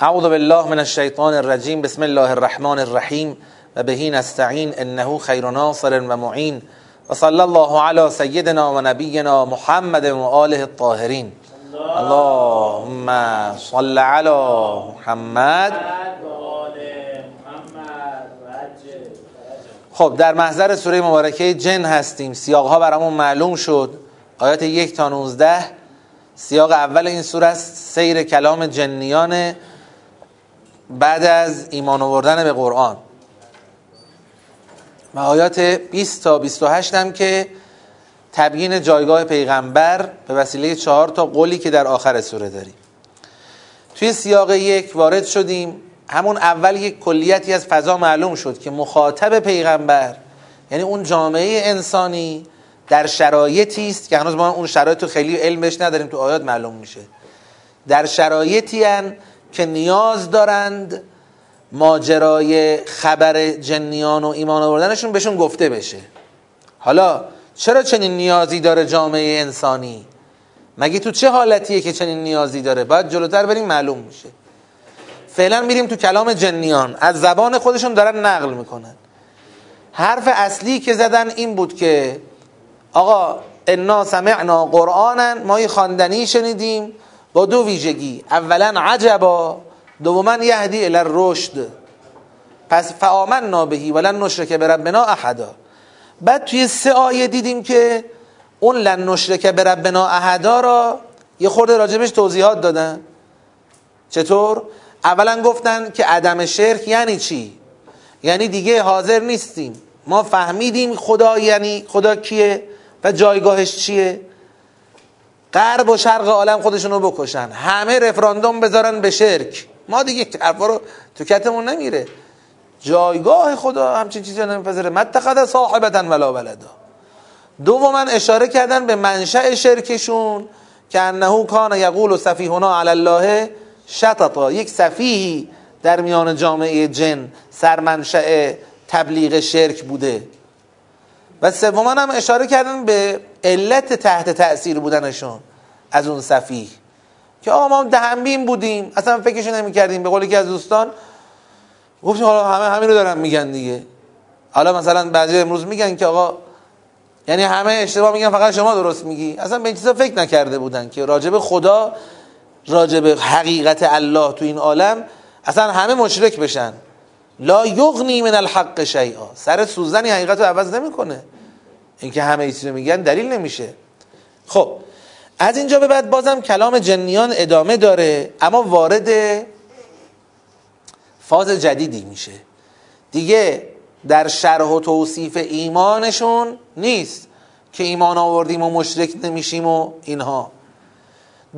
اعوذ بالله من الشیطان الرجیم. بسم الله الرحمن الرحیم. و بهی نستعین. انه خیر ناصر و معین. و صلی الله علی سیدنا و نبینا محمد و آله الطاهرین. اللهم صل علی محمد. خب در محضر سوره مبارکه جن هستیم. سیاق ها برامون معلوم شد. آیات یک تا 19 سیاق اول این سوره است. سیر کلام جنیان بعد از ایمان آوردن به قرآن. و آیات 20 تا 28 هم که تبیین جایگاه پیغمبر به وسیله چهار تا قولی که در آخر سوره داریم. توی سیاق یک وارد شدیم. همون اول یک کلیتی از فضا معلوم شد که مخاطب پیغمبر یعنی اون جامعه انسانی در شرایطی است که هنوز ما اون شرایط رو خیلی علمش نداریم تو آیات معلوم میشه. در شرایطی هن که نیاز دارند ماجرای خبر جنیان و ایمان آوردنشون بهشون گفته بشه. حالا چرا چنین نیازی داره جامعه انسانی؟ مگه تو چه حالتیه که چنین نیازی داره؟ باید جلوتر بریم معلوم میشه. فعلا میریم تو کلام جنیان. از زبان خودشون دارن نقل می‌کنن. حرف اصلی که زدن این بود که آقا انا سمعنا قرآنا ما خواندنی شنیدیم. با دو ویژگی. اولا عجبا دوما یهدی الی الرشد. پس فآمنا بهی ولن نشرک بربنا احدا. بعد توی سه آیه دیدیم که اون لن نشرک بربنا احدا را یه خورده راجبش توضیحات دادن. چطور؟ اولا گفتن که عدم شرک یعنی چی؟ یعنی دیگه حاضر نیستیم. ما فهمیدیم خدا یعنی خدا کیه و جایگاهش چیه. غرب و شرق عالم خودشون رو بکشن. همه رفراندوم بذارن به شرک. ما دیگه حرفا رو تو کتمون نمیره. جایگاه خدا همچین چیزی نمیپذیره. متخذ صاحبتا ولا ولدا. دوما اشاره کردن به منشأ شرکشون که انه کان یقول سفیهنا علی الله شططا. یک سفیهی در میان جامعه جن سرمنشأ تبلیغ شرک بوده. و سوما هم اشاره کردن به علت تحت تأثیر بودنشون از اون سفیه که آقا ما دهنبین بودیم. اصلا فکرش نمی کردیم به قولی که از دوستان گفتیم حالا همه همین رو دارن میگن دیگه. حالا مثلا بعضی امروز میگن که آقا یعنی همه اشتباه میگن فقط شما درست میگی. اصلا به این چیزا فکر نکرده بودن که راجب خدا راجب حقیقت الله تو این عالم اصلا همه مشرک بشن. لا یغنی من الحق شیئا. سر سوزنی حقیقت رو عوض نمی‌کنه. اینکه همه چیز رو میگن دلیل نمیشه. خب از اینجا به بعد بازم کلام جنیان ادامه داره اما وارد فاز جدیدی میشه. دیگه در شرح و توصیف ایمانشون نیست که ایمان آوردیم و مشرک نمیشیم و اینها.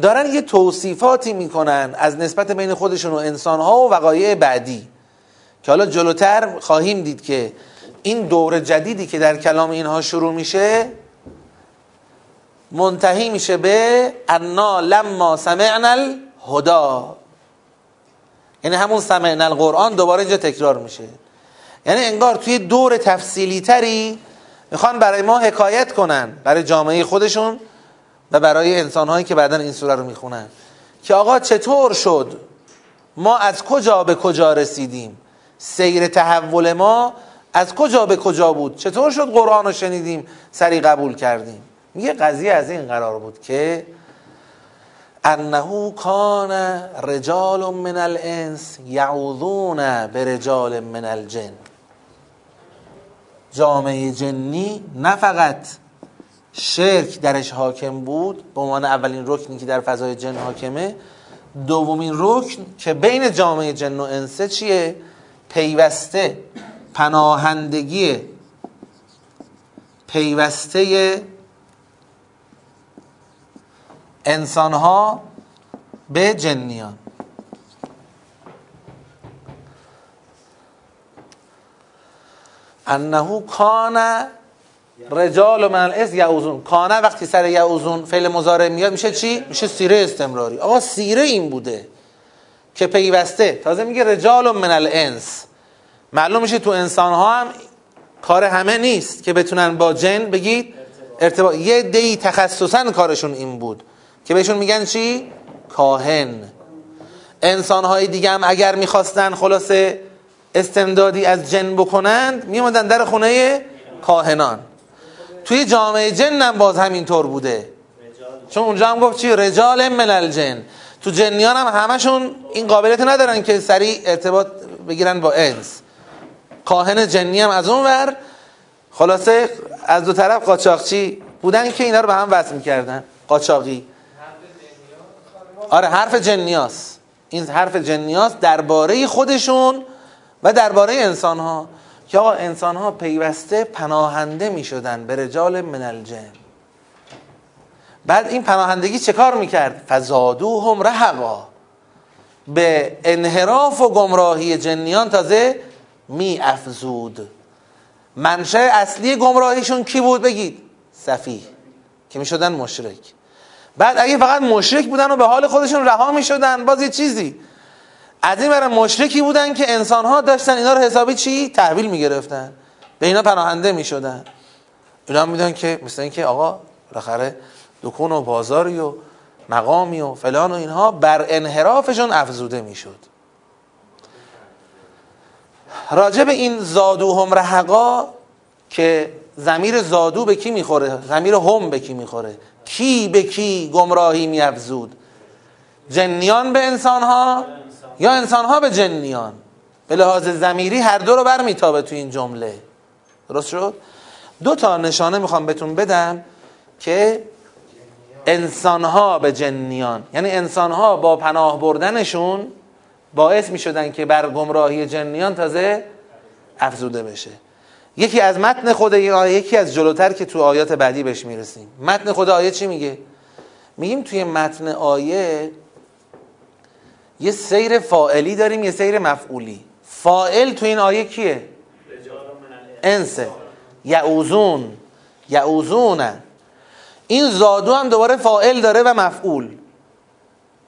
دارن یه توصیفاتی می‌کنن از نسبت بین خودشون و انسانها و وقایع بعدی. که حالا جلوتر خواهیم دید که این دور جدیدی که در کلام اینها شروع میشه منتهی میشه به انا لما سمعنا الهدا یعنی همون سمعنا القرآن دوباره اینجا تکرار میشه. یعنی انگار توی دور تفصیلی تری می‌خوان برای ما حکایت کنن برای جامعه خودشون و برای انسانهایی که بعدا این سوره رو می‌خونن. که آقا چطور شد؟ ما از کجا به کجا رسیدیم؟ سیر تحول ما از کجا به کجا بود؟ چطور شد قرآن رو شنیدیم سری قبول کردیم؟ میگه قضیه از این قرار بود که انه کان رجال من الانس یعوذون برجال من الجن. جامعه جنی نه فقط شرک درش حاکم بود به عنوان اولین رکنی که در فضای جن حاکمه دومین رکن که بین جامعه جن و انسه چیه؟ پیوسته پناهندگی پیوسته انسانها به جنیان. انه کان رجال من الاس یعوزون. کانه وقتی سر یعوزون فعل مضارع میاد میشه چی؟ میشه سیره استمراری. آقا سیره این بوده. که پیوسته. تازه میگه رجال من الانس. معلوم میشه تو انسان ها هم کار همه نیست که بتونن با جن بگید ارتباط. یه دی تخصصا کارشون این بود که بهشون میگن چی؟ کاهن. انسانهای دیگه هم اگر می‌خواستن خلاصه استمدادی از جن بکنند میموندن در خونه کاهنان. توی جامعه جن هم باز همینطور بوده. چون اونجا هم گفت چی؟ رجال من الجن. تو جنیان هم همشون این قابلیت ندارن که سریع ارتباط بگیرن با انس. کاهن جنی هم از اون ور. خلاصه از دو طرف قاچاقچی بودن که اینا رو به هم وصل می‌کردن. قاچاقی. آره حرف جنیاس این حرف جنیاس درباره خودشون و درباره انسان ها که آقا انسان ها پیوسته پناهنده می شدن به رجال من الجن. بعد این پناهندگی چه کار می‌کرد؟ فزادوهم رهقا به انحراف و گمراهی جنیان تازه می افزود منشه اصلی گمراهیشون کی بود بگید؟ صفی که می شدن مشرک. بعد اگه فقط مشرک بودن و به حال خودشون رها می شدن باز یه چیزی. از این برای مشرکی بودن که انسان ها داشتن اینا رو حسابی چی؟ تحویل می گرفتن به اینا پناهنده می شدن اینا میدن که مثل اینکه آقا بالاخره دکون و بازاری و مقامی و فلان و اینها بر انحرافشون افزوده می‌شد. راجع به این زادو هم رهقا که زمیر زادو به کی می‌خوره؟ زمیر هم به کی می‌خوره؟ کی به کی گمراهی میافزود؟ جنیان به انسانها یا انسانها به جنیان؟ به لحاظ زمیری هر دو رو بر میتابه تو این جمله. درست شد؟ دو تا نشانه می‌خوام بهتون بدم که انسانها به جنیان. یعنی انسانها با پناه بردنشون باعث می شدن که بر گمراهی جنیان تازه افزوده بشه. یکی از متن خود این آیه یکی از جلوتر که تو آیات بعدی بهش می‌رسیم. متن خود آیه چی میگه؟ میگیم توی متن آیه یه سیر فائلی داریم یه سیر مفعولی. فائل تو این آیه کیه؟ انسه یعوزون. یعوزونن این زادو هم دوباره فائل داره و مفعول.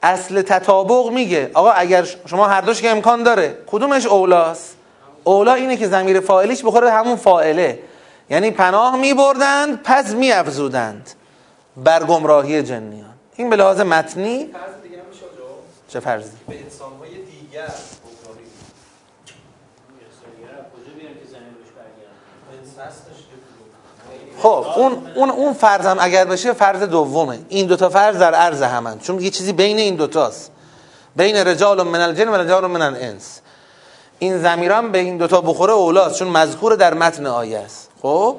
اصل تطابق میگه. آقا اگر شما هر دوش که امکان داره کدومش اولاست؟ اولا اینه که زمیر فائلیش بخوره همون فائله یعنی پناه میبردند پس میافزودند. بر گمراهی جنیان. این به لحاظ متنی چه فرضی؟ به انسانهای دیگر. خب اون اون اون فرضم اگر بشه فرض دومه. این دوتا فرض در عرض همن. چون یه چیزی بین این دوتاست. بین رجال من الجن و رجال من الانس. این زمیران به این دوتا بخوره اولاست چون مذکور در متن آیه است. خب؟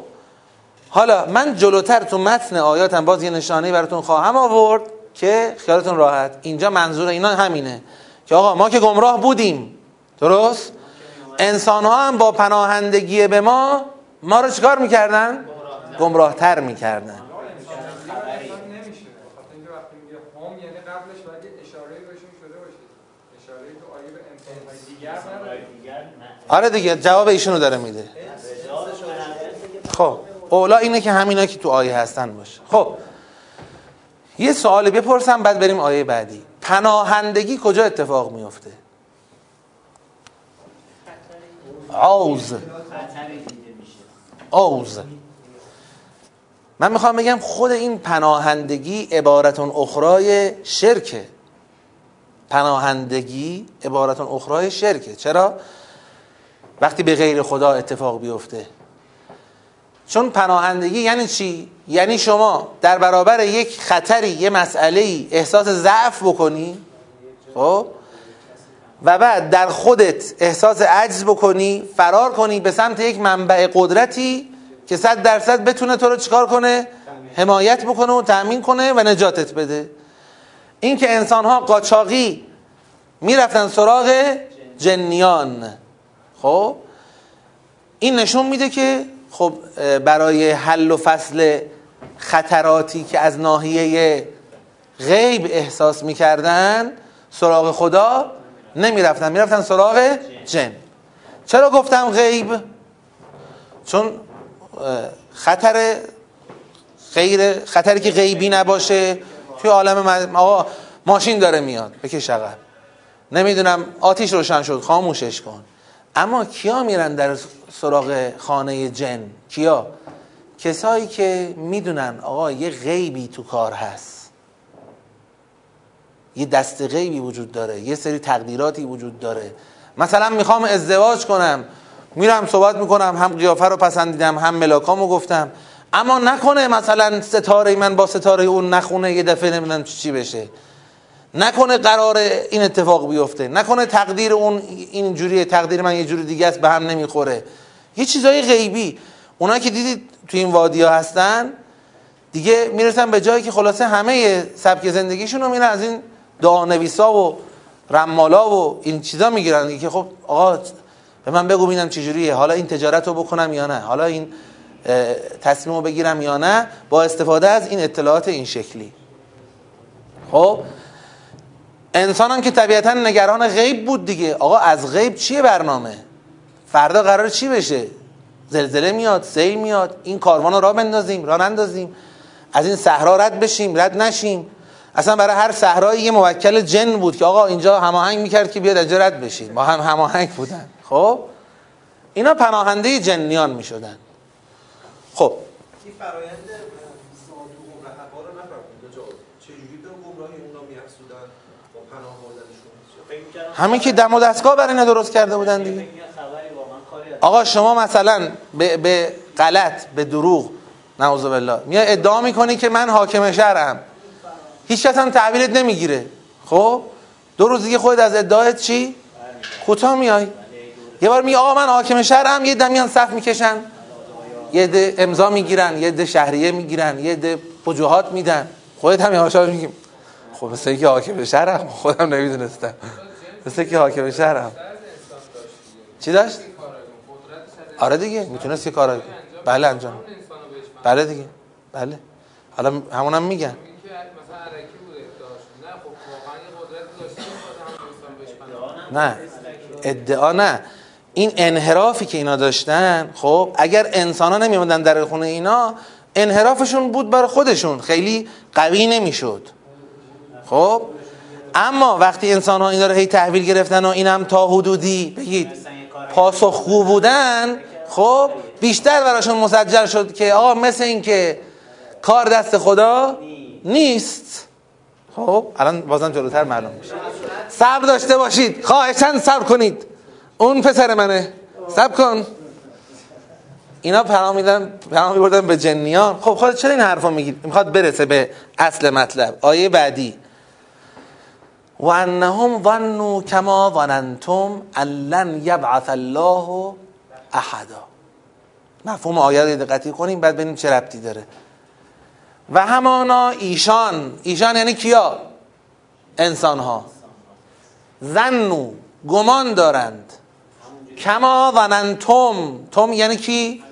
حالا من جلوتر تو متن آیاتم باز یه نشانه براتون خواهم آورد که خیالتون راحت. اینجا منظور اینا همینه. که آقا ما که گمراه بودیم. درست؟ انسان ها هم با پناهندگی به ما ما رو چیکار می‌کردن؟ گمراه تر می‌کردن. آره دیگه جواب ایشونو داره میده. خب اولا اینه که همینا که تو آیه هستن باشه. خب یه سوال بپرسم بعد بریم آیه بعدی. پناهندگی کجا اتفاق میفته عوز عوز من می‌خوام بگم خود این پناهندگی عبارتون اخرای شرکه. پناهندگی عبارتون اخرای شرکه. چرا؟ وقتی به غیر خدا اتفاق بیفته. چون پناهندگی یعنی چی؟ یعنی شما در برابر یک خطری یه مسئله احساس ضعف بکنی. خب؟ و بعد در خودت احساس عجز بکنی فرار کنی به سمت یک منبع قدرتی که صد درصد بتونه تو رو چیکار کنه؟ حمایت بکنه و تأمین کنه و نجاتت بده. این که انسان ها قاچاقی می‌رفتن سراغ جنیان. خب؟ این نشون میده که خب برای حل و فصل خطراتی که از ناحیه غیب احساس می‌کردن سراغ خدا نمی‌رفتن. می‌رفتن سراغ جن. چرا گفتم غیب؟ چون خطر غیر خطری که غیبی نباشه توی عالم آقا ماشین داره میاد بکش عقب. نمی‌دونم آتیش روشن شد خاموشش کن. اما کیا میرن در سراغ خانه جن؟ کیا؟ کسایی که می‌دونن آقا یه غیبی تو کار هست. یه دست غیبی وجود داره یه سری تقدیراتی وجود داره. مثلا می‌خوام ازدواج کنم. میرم صحبت می‌کنم هم قیافه رو پسندیدم هم ملاکامو گفتم. اما نکنه مثلا ستاره من با ستاره اون نخونه یه دفعه نمی‌دونم چی بشه. نکنه قرار این اتفاق بیفته. نکنه تقدیر اون این جوریه تقدیر من یه جوری دیگه است به هم نمی‌خوره. یه چیزای غیبی. اونا که دیدید تو این وادی ها هستن دیگه می‌رسن به جایی که خلاصه همه سبک زندگیشون رو میرن از این دعا نویسا و رمالا و این چیزا می‌گیرن. که خب آقا به من بگو ببینم چجوریه. حالا این تجارت رو بکنم یا نه؟ حالا این تصمیم رو بگیرم یا نه؟ با استفاده از این اطلاعات این شکلی. خب؟ انسان هم که طبیعتا نگران غیب بود دیگه. آقا از غیب چیه برنامه؟ فردا قرار چی بشه؟ زلزله میاد سیل میاد. این کاروان رو را بندازیم را نندازیم. از این صحرا رد بشیم رد نشیم. اصلا برای هر صحرایی یه موکل جن بود که آقا اینجا هماهنگ می‌کرد که بیاد اینجا رد بشید با هم هماهنگ بودن. خب؟ اینا پناهنده جنیان می‌شدن. خب. این فرایند همین که دم و دستگاه برای اینا درست کرده بودن دیگه. آقا شما مثلا به, به غلط به دروغ نعوذ بالله میای ادعا می‌کنی که من حاکم شهرم هیچ کس هم تحویلت نمی‌گیره. خب؟ دو روز دیگه خودت از ادعایت چی؟ کوتاه میای یه بار میگه آقا من حاکم شهرم یه دمیان صف می‌کشن. یه ده امضا می‌گیرن یه ده شهریه می‌گیرن یه ده وجوهات میدن. خودت هم یواشا میگیم خب مثل اینکه حاکم شهرم خودم نمی‌دونستم. مثل که حاکم شهرم. چی داشت؟ آره دیگه می‌تونست یه کارایی بله انجام. بله دیگه. بله. حالا همونم میگن. نه. ادعا نه. این انحرافی که اینا داشتن خب اگر انسان ها در خونه اینا انحرافشون بود برای خودشون. خیلی قوی نمی‌شد. خب؟ اما وقتی انسان ها اینا رو هی تحویل گرفتن و اینم تا حدودی بگید پاسخ خوب بودن خب بیشتر براشون مسجل شد که آقا مثل این که کار دست خدا نیست. خب؟ الان بازم جلوتر معلوم میشه. صبر داشته باشید. خواهشن صبر کنید. اون پسر منه. صبر کن. اینا پناه میدن میبردن به جنیان. خب خود چرا این حرفا میگید می‌خواد برسه به اصل مطلب. آیه بعدی. و انهم ظنوا کما ظننتم ان لن یبعث الله احدا. مفهوم آیه رو دقتی کنیم بعد ببینیم چه ربطی داره. و همانا ایشان. ایشان یعنی کیا؟ انسان ها زنو گمان دارند. کما ظننتم تم یعنی کی؟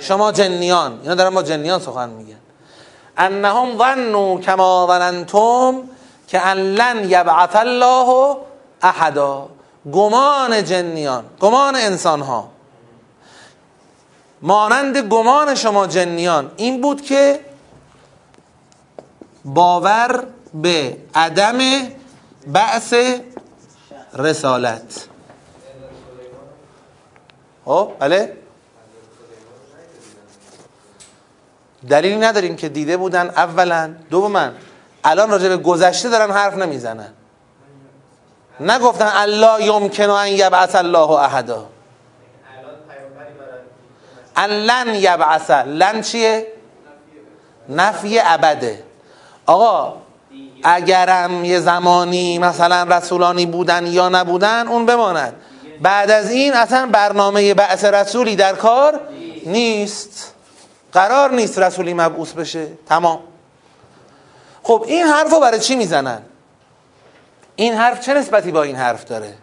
شما جنیان. اینا دارن با جنیان سخن میگن. انهم ظنوا کما ظننتم که ان لن یبعث الله احدا. گمان جنیان گمان انسان ها مانند گمان شما جنیان. این بود که باور به عدم بعث رسالت. خب بله؟ دلیلی نداریم که دیده بودن اولا. دوما الان راجع به گذشته دارن حرف نمی‌زنن. نگفتن الله یمکن ان یبعث الله احدا. ان لن یبعث. لن چیه؟ نفی ابده. آقا اگرم یه زمانی مثلا رسولانی بودن یا نبودن اون بماند. بعد از این اصلا برنامه بعث رسولی در کار نیست. قرار نیست رسولی مبعوث بشه. تمام. خب این حرف رو برای چی می‌زنن؟ این حرف چه نسبتی با این حرف داره؟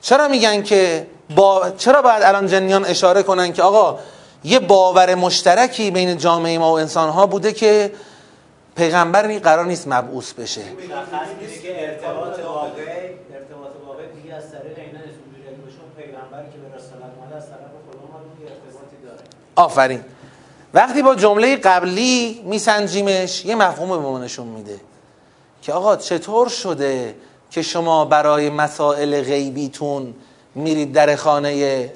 چرا میگن که با... چرا باید الان جنیان اشاره کنن که آقا یه باور مشترکی بین جامعه ما و انسان ها بوده که پیغمبر قرار نیست مبعوث بشه. دیگه از طریق اینا پیغمبری که به رسالت اومده از طرف خدا ارتباطی داره. آفرین. وقتی با جمله قبلی میسنجیمش یه مفهوم به نشون میده که آقا چطور شده که شما برای مسائل غیبیتون میرید در خانه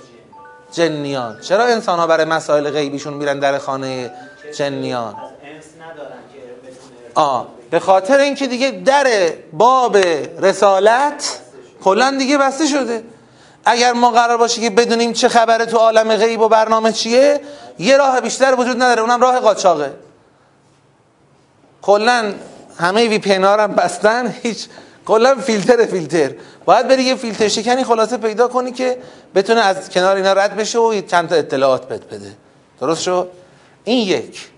جنیان؟ چرا انسان ها برای مسائل غیبیشون میرن در خانه جنیان؟ آه به خاطر اینکه دیگه در باب رسالت کلا دیگه بسته شده. اگر ما قرار باشه که بدونیم چه خبره تو عالم غیب و برنامه چیه یه راه بیشتر وجود نداره اونم راه قاچاقه. کلا همه وی پی هم بستن هیچ کلا فیلتر فیلتر. باید بری یه فیلتر شکنی خلاصه پیدا کنی که بتونه از کنار اینا رد بشه و چند تا اطلاعات بد بده. درست شد؟ این یک.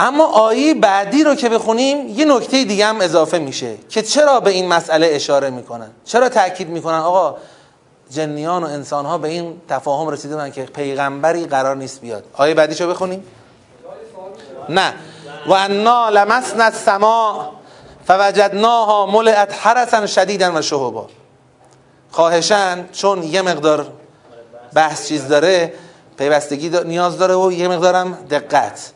اما آیه بعدی رو که بخونیم یه نکته دیگه هم اضافه میشه که چرا به این مسئله اشاره می‌کنن؟ چرا تاکید می‌کنن؟ آقا جنیان و انسان ها به این تفاهم رسیدن که پیغمبری قرار نیست بیاد. آیه بعدیشو بخونیم؟ نه. و انا لمسنا السماء فوجدناها ملئت حرسا شدیدا و شهبا خواهشن چون یه مقدار بحث چیز داره پیوستگی نیاز داره و یه مقدارم دقت.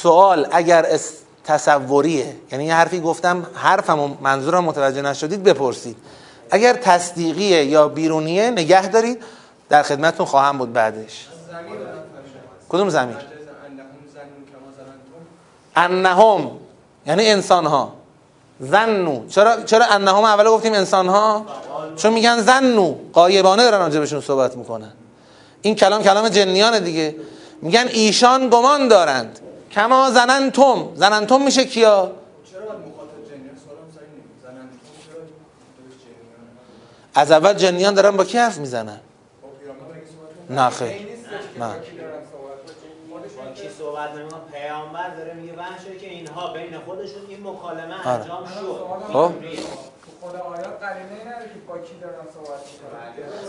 سوال اگر تصوریه یعنی یه حرفی گفتم حرفم و منظورم متوجه نشدید بپرسید. اگر تصدیقیه یا بیرونیه نگه دارید. در خدمتتون خواهم بود بعدش. کدوم زمین؟ انهم یعنی انسان ها زنو چرا چرا انهم؟ اول گفتیم انسان ها چون میگن زنو قایبانه دارن آنجا بهشون صحبت می‌کنن. این کلام کلام جنیان دیگه. میگن ایشان گمان دارند. کما زننتم. زننتم میشه کیا؟ از اول جنیان دارن با کی حرف می‌زنن؟ نه خیر. نه. صحبت پیامبر داره میگه که اینها بین خودشون این مکالمه. انجام شد خب.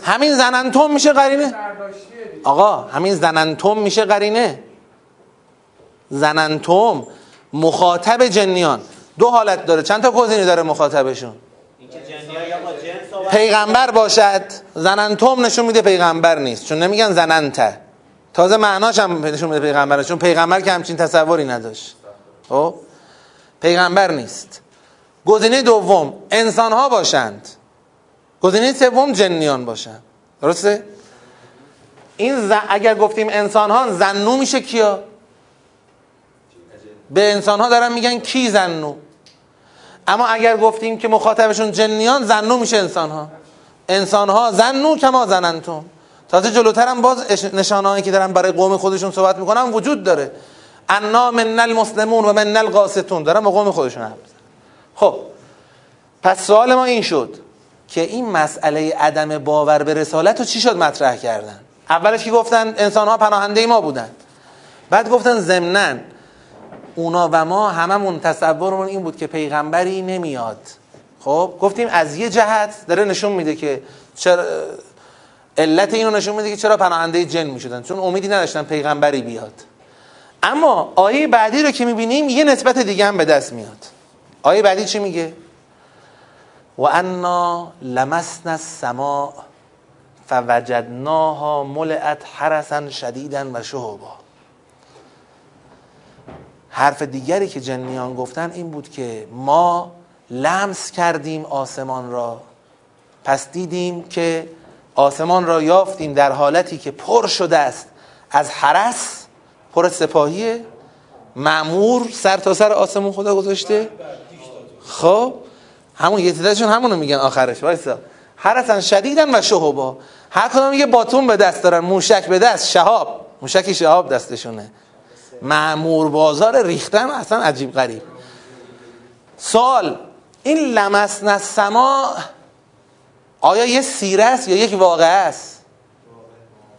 همین زننتم میشه قرینه؟ آقا همین زننتم میشه قرینه؟ زننتم مخاطب جنیان. دو حالت داره. چند تا گزینه داره مخاطبشون؟ پیغمبر باشد. زننتم نشون میده پیغمبر نیست. چون نمیگن زننته تازه معناش هم نشون میده پیغمبر. چون پیغمبر که همچین تصوری نداشت. خب؟ پیغمبر نیست. گزینه دوم انسان ها باشند. گزینه سوم جنیان باشند. درسته؟ این اگر گفتیم انسان ها زنو میشه کیا؟ به انسان ها دارن میگن کی زنو اما اگر گفتیم که مخاطبشون جنیان زنو میشه انسان ها انسان ها زنو کما زننتم تازه جلوتر هم باز نشانهایی که دارن برای قوم خودشون صحبت می‌کنن وجود داره. انا من المسلمون و من القاسطون. دارن با قوم خودشون حرف خب پس سوال ما این شد که این مسئله عدم باور به رسالت رو چی شد مطرح کردن؟ اولش که گفتن انسان ها پناهنده ما بودن. بعد گفتن ضمناً اونا و ما هممون تصورمون این بود که پیغمبری نمیاد. خب گفتیم از یه جهت داره نشون میده که چرا علت اینو نشون میده که چرا پناهنده جن می‌شدن چون امیدی نداشتن پیغمبری بیاد. اما آیه بعدی رو که می‌بینیم یه نسبت دیگه هم به دست میاد. آیه بعدی چی میگه؟ و انا لمسنا السماء فوجدناها ملئت حرسا شدیدا و شهبا حرف دیگری که جنیان گفتن این بود که ما لمس کردیم آسمان را. پس دیدیم که آسمان را یافتیم در حالتی که پر شده است. از حرس پر سپاهی معمور سر تا سر آسمون خدا گذاشته. خب همون یه همون همونو میگن آخرش وایسا. حرسن شدیدن و شهوبا. هر کدام یه باتون به دست دارن موشک به دست شهاب. موشکی شهاب دستشونه. معمور بازار ریختن اصلا عجیب غریب. سوال این لمسن سما آیا یه سیره است یا یک واقعه است؟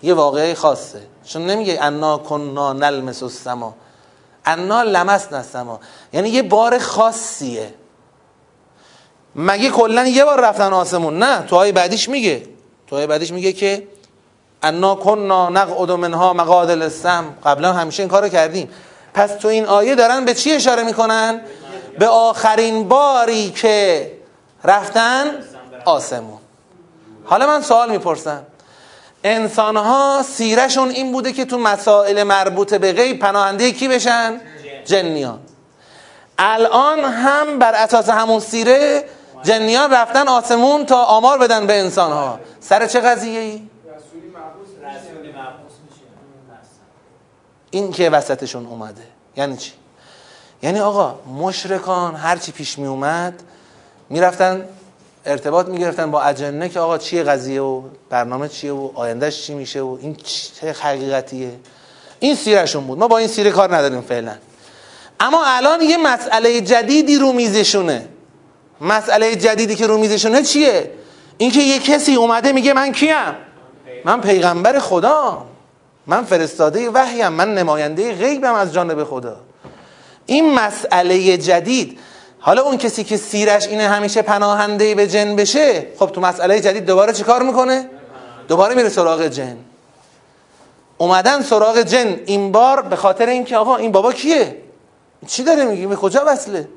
یه واقعه خاصه. چون نمیگه انا کننا نلمس السما. انا لمسن السما یعنی یه بار خاصیه. مگه کلا یه بار رفتن آسمون؟ نه تو های بعدیش میگه. تو های بعدیش میگه که انا کننا نقعد منها مقاد السم. قبلا همیشه این کارو کردیم. پس تو این آیه دارن به چی اشاره می‌کنن؟ به آخرین باری که رفتن آسمون. حالا من سوال می‌پرسم. انسان ها سیرشون این بوده که تو مسائل مربوط به غیب پناهنده کی بشن؟ جنیان. الان هم بر اساس همون سیره جنیان رفتن آسمون تا آمار بدن به انسان ها سر چه قضیه ای؟ این که وسطشون اومده. یعنی چی؟ یعنی آقا مشرکان هرچی پیش می اومد می‌رفتن ارتباط می‌گرفتن با اجنه که آقا چیه قضیه و برنامه چیه و آیندهش چی میشه و این چه حقیقتیه. این سیرشون بود. ما با این سیره کار نداریم فعلا. اما الان یه مسئله جدیدی رو میزشونه. مسئله جدیدی که رو میزشونه چیه؟ اینکه یه کسی اومده میگه من کیم؟ من پیغمبر خدا. من فرستاده وحیم من نماینده غیبم از جانب خدا این مسئله جدید حالا اون کسی که سیرش اینه همیشه پناهنده به جن بشه خب تو مسئله جدید دوباره چه کار می‌کنه؟ دوباره میره سراغ جن اومدن سراغ جن این بار به خاطر اینکه آقا این بابا کیه؟ چی داره میگی؟ به کجا وصله؟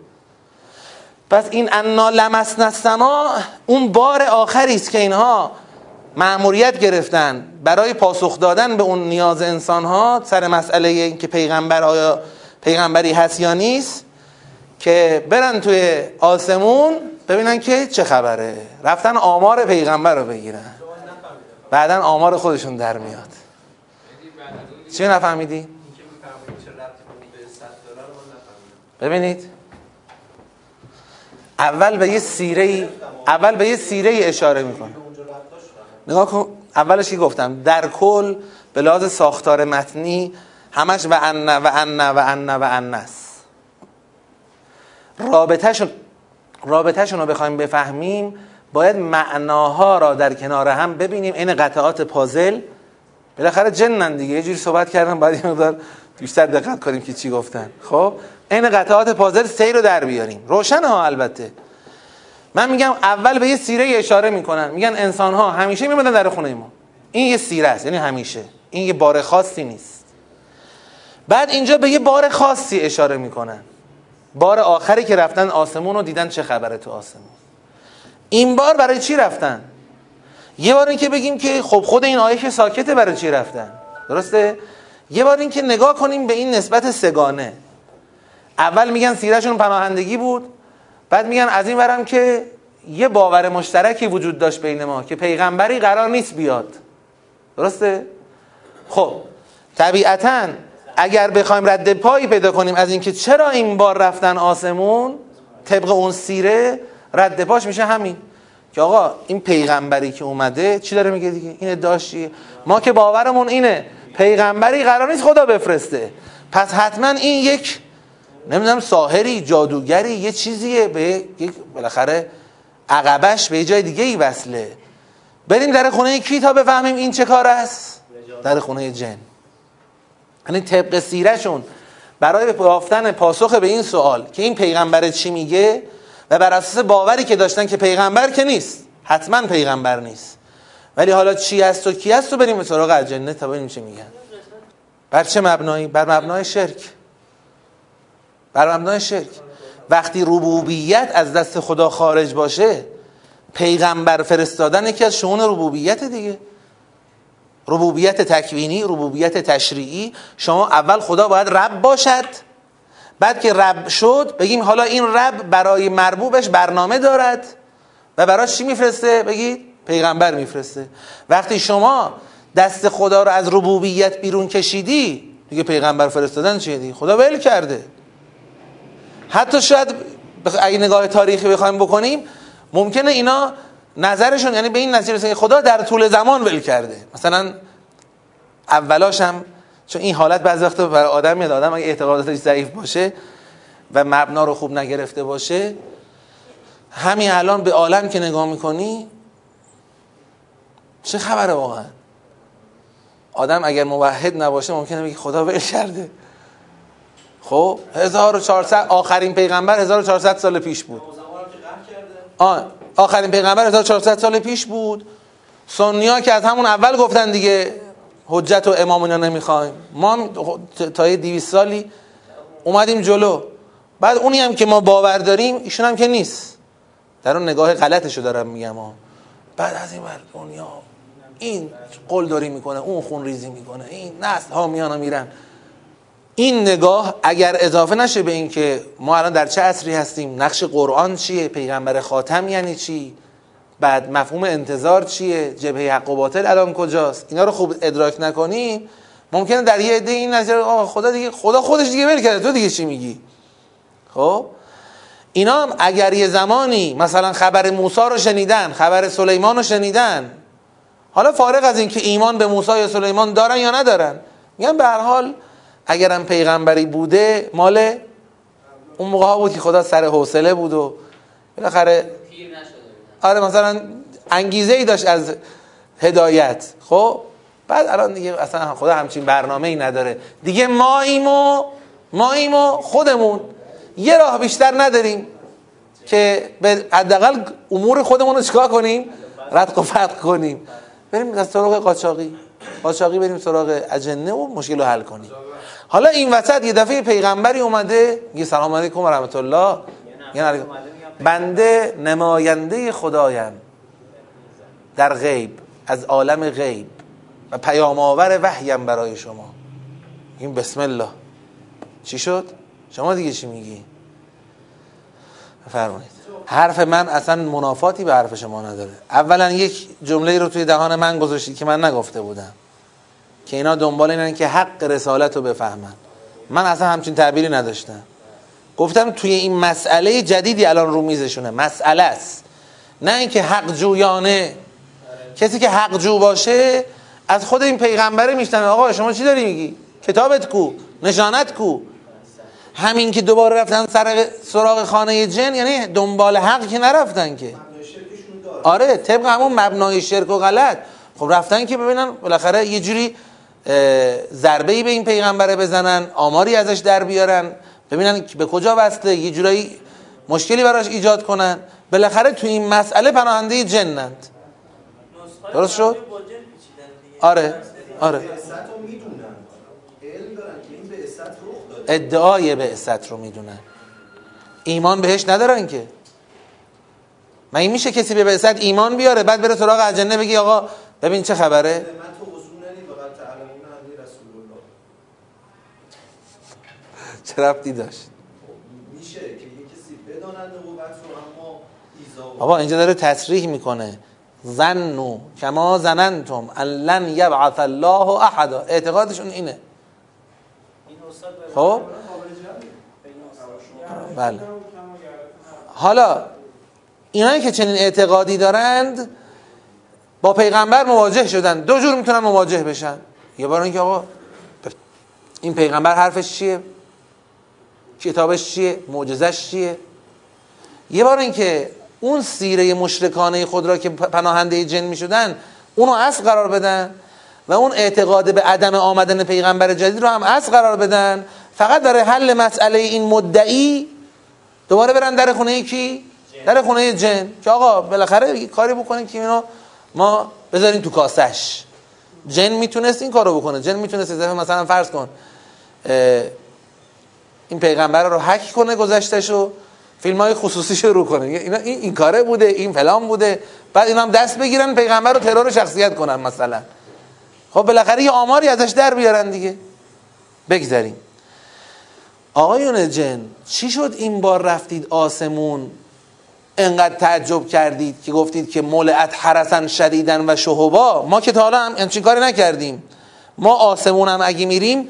پس این انا لمسن السما اون بار آخری است که اینها معموریت گرفتن. برای پاسخ دادن به اون نیاز انسان ها سر مسئله این که پیغمبر آیا پیغمبری هست یا نیست که برن توی آسمون ببینن که چه خبره. رفتن آمار پیغمبر رو بگیرن. بعدا آمار خودشون در میاد. چی نفهمیدی؟ ببینید. اول به یه سیره اول به یه سیره اشاره می‌کنه. نگاه کن اولش که گفتم؟ در کل به لحاظ ساختار متنی همش و ان و ان و ان و ان است. رابطهشون رابطهشون رو بخوایم بفهمیم باید معناها را در کنار هم ببینیم. این قطعات پازل بالاخره جنن دیگه. یه جوری صحبت کردم باید یه مقدار بیشتر دقت کنیم که چی گفتن. خب؟ این قطعات پازل سیر رو در بیاریم. روشن ها البته. من میگم اول به یه سیره اشاره می‌کنن. میگن انسان ها همیشه میمدن در خونه ما. این یه سیره است یعنی همیشه. این یه بار خاصی نیست. بعد اینجا به یه بار خاصی اشاره می‌کنن. بار آخری که رفتن آسمون رو دیدن چه خبره تو آسمون. این بار برای چی رفتن؟ یه بار این که بگیم که خب خود این آیه که ساکته برای چی رفتن؟ درسته؟ یه بار این که نگاه کنیم به این نسبت سگانه. اول میگن سیرشون پناهندگی بود. بعد میگن از این برم که یه باور مشترکی وجود داشت بین ما که پیغمبری قرار نیست بیاد. درسته؟ خب طبیعتا اگر بخوایم رد پایی پیدا کنیم از اینکه چرا این بار رفتن آسمون طبق اون سیره رد پاش میشه همین. که آقا این پیغمبری که اومده چی داره میگه دیگه؟ این ادعاش ما که باورمون اینه پیغمبری قرار نیست خدا بفرسته. پس حتما این یک نمی‌دونم ساحری جادوگری یه چیزیه به یک بالاخره عقبش به جای دیگه ای وصله. بریم در خونه کی تا بفهمیم این چه کار است؟ در خونه جن. یعنی طبق سیرشون برای یافتن پاسخ به این سوال که این پیغمبر چی میگه و بر اساس باوری که داشتن که پیغمبر که نیست حتما پیغمبر نیست. ولی حالا چی هست و کی هست و بریم به سراغ الجنه تا ببینیم چی میگن. بر چه مبنایی؟ بر مبنای شرک. بر مبنای شرک. وقتی ربوبیت از دست خدا خارج باشه پیغمبر فرستادن یکی از شون ربوبیت دیگه. ربوبیت تکوینی ربوبیت تشریعی. شما اول خدا باید رب باشد. بعد که رب شد بگیم حالا این رب برای مربوبش برنامه دارد. و برای چی میفرسته؟ بگید پیغمبر میفرسته. وقتی شما دست خدا رو از ربوبیت بیرون کشیدی دیگه پیغمبر فرستادن چیه دیگه؟ خدا ول کرده. حتی شاید اگه نگاه تاریخی بخوایم بکنیم ممکنه اینا نظرشون یعنی به این نتیجه خدا در طول زمان ول کرده. مثلا اولاش هم چون این حالت بعضی وقت برای آدم میاد آدم اگه اعتقاداتش ضعیف باشه و مبنا رو خوب نگرفته باشه همین الان به عالم که نگاه می‌کنی چه خبره واقعا؟ آدم اگر موحد نباشه ممکنه بگه خدا ول کرده. خب 1400 آخرین پیغمبر 1400 سال پیش بود. آه آخرین پیغمبر 1400 سال پیش بود. سنیا که از همون اول گفتن دیگه حجت و امام اینا نمی‌خوایم. ما تا یه 200 سالی اومدیم جلو. بعد اونی هم که ما باور داریم ایشون هم که نیست. در اون نگاه غلطشو دارم میگم ها. بعد از این بر دنیا این قول داری می‌کنه اون خون ریزی می‌کنه این نسل ها میانا میرن. این نگاه اگر اضافه نشه به این که ما الان در چه عصری هستیم نقش قرآن چیه پیغمبر خاتم یعنی چی؟ بعد مفهوم انتظار چیه؟ جبهه حق و باطل الان کجاست؟ اینا رو خوب ادراک نکنیم ممکنه در یه عده این نظر خدا دیگه خدا خودش دیگه ول کرده تو دیگه چی میگی؟ خب؟ اینا هم اگر یه زمانی مثلا خبر موسی رو شنیدن خبر سلیمان رو شنیدن حالا فارغ از اینکه ایمان به موسی یا سلیمان دارن یا ندارن میگن به هر حال اگرم پیغمبری بوده مال اون موقع ها بود که خدا سر حوصله بود و بالاخره آره مثلا انگیزه ای داشت از هدایت. خب بعد الان دیگه اصلا خدا همچین برنامه ای نداره. دیگه ماییم و ماییم و خودمون. یه راه بیشتر نداریم که به حداقل امور خودمون رو چیکار کنیم؟ رد و فتق کنیم. بریم از سراغ قاچاقی. قاچاقی بریم سراغ اجنه و مشکل رو حل کنیم. حالا این وسط یه دفعه پیغمبری اومده یه سلام علیکم و رحمت الله یعنی بنده نماینده خدایم در غیب از عالم غیب و پیام آور وحیم برای شما. این بسم الله. چی شد؟ شما دیگه چی میگی؟ فرمایید حرف من اصلا منافاتی به حرف شما نداره. اولا یک جمله رو توی دهان من گذاشتید که من نگفته بودم. که اینا دنبال اینن که حق رسالت رو بفهمن. من اصلا همچین تعبیری نداشتم. گفتم توی این مسئله جدیدی الان رو میزشونه. مسئله است. نه اینکه حق جویانه. کسی که حق جو باشه از خود این پیغمبره میشتن آقا شما چی داری میگی؟ کتابت کو؟ نشانت کو؟ همین که دوباره رفتن سر سراغ خانه جن یعنی دنبال حق که نرفتن که. آره طبق همون مبنای شرک و غلط. خب رفتن که ببینن بالاخره یه جوری ضربه ای به این پیغمبره بزنن آماری ازش در بیارن. ببینن به کجا وصله یه جورایی مشکلی براش ایجاد کنن. بالاخره تو این مسئله پناهنده جنند درست شد؟ آره آره. ادعای بعثت رو می‌دونن. ایمان بهش ندارن که. من این میشه کسی به بعثت ایمان بیاره بعد بره سراغ اجنه بگی آقا ببین چه خبره؟ چه رفتی داشت؟ میشه که یه کسی بداند نبوت رو اما بابا اینجا داره تصریح می‌کنه. ظنوا کما زننتم ان لن یبعث الله احدا. اعتقادشون اینه. خب؟ بله. حالا اینایی که چنین اعتقادی دارند با پیغمبر مواجه شدن. دو جور می‌تونن مواجه بشن. یه بار اینکه آقا این پیغمبر حرفش چیه؟ کتابش چیه؟ معجزش چیه؟ یه بار اینکه اون سیره مشرکانه خود را که پناهنده جن می شدن اونو اصل قرار بدن و اون اعتقاد به عدم آمدن پیغمبر جدید رو هم اصل قرار بدن. فقط داره حل مسئله این مدعی دوباره برن در خونه کی؟ در خونه جن. که آقا بالاخره کاری بکنیم که اینو ما بذاریم تو کاسش جن می‌تونست این کارو بکنه. جن می‌تونست مثلا فرض کن این پیغمبر رو حک کنه گذشتشو فیلم های خصوصی شروع کنه این, این, کاره بوده این فلان بوده. بعد اینا هم دست بگیرن پیغمبر رو ترور شخصیت کنن مثلا. خب بالاخره یه آماری ازش در بیارن دیگه. بگذاریم. آقایون جن چی شد این بار رفتید آسمون؟ انقدر تعجب کردید که گفتید که مولعت حرسن شدیدن و شهبا ما که تا حالا هم همچین کاری نکردیم. ما آسمون هم اگه میریم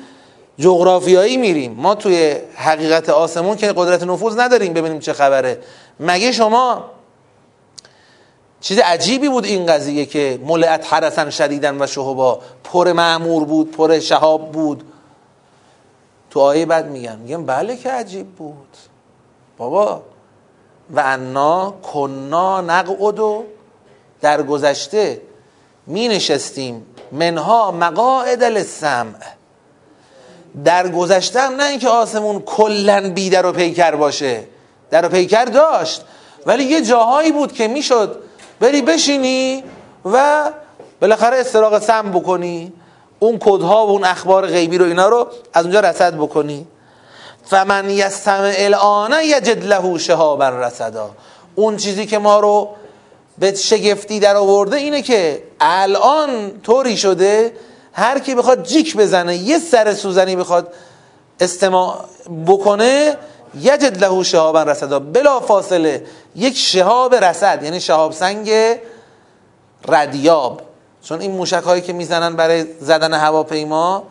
جغرافیایی میریم. ما توی حقیقت آسمون که قدرت نفوذ نداریم ببینیم چه خبره. مگه شما چیز عجیبی بود این قضیه که ملعت حرسن شدیدن و شهبا پر معمور بود پر شهاب بود؟ تو آیه بعد میگن میگن بله که عجیب بود. بابا و انا کنا نقعد و در گذشته می نشستیم منها مقاعد للسمع. در گذشته نه اینکه آسمون کلا بی در و پیکر باشه در و پیکر داشت. ولی یه جاهایی بود که می‌شد بری بشینی و بالاخره استراق سم بکنی اون کدها و اون اخبار غیبی رو اینا رو از اونجا رسد بکنی. فمن یستمع الان یجد له شهابا رصدا. اون چیزی که ما رو به شگفتی در آورده اینه که الان طوری شده هر کی بخواد جیک بزنه یه سر سوزنی بخواد استماع بکنه یجد له شهابا رصدا بلا فاصله. یک شهاب رصد یعنی شهاب سنگ ردیاب. چون این موشک هایی که می‌زنن برای زدن هواپیما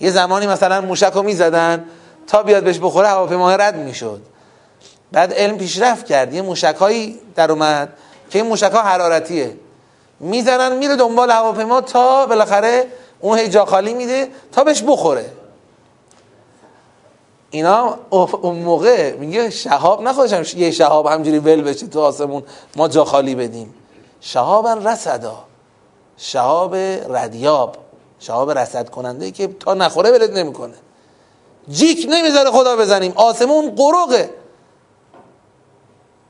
یه زمانی مثلا موشک رو می‌زدن تا بیاد بهش بخوره هواپیما رد می‌شد. بعد علم پیشرفت کرد. یه موشکهایی در اومد که این موشک ها حرارتیه. می‌زنن میره دنبال هواپیما تا بالاخره اون هی جا خالی میده تا بهش بخوره. اینا اون موقع میگه شهاب نخواهشم یه شهاب همجوری ول بشه تو آسمون ما جا خالی بدیم. شهابا رسدا شهاب ردیاب. شهاب رسد کننده که تا نخوره ولد نمی‌کنه. جیک نمی‌ذاره خدا بزنیم. آسمون قرقه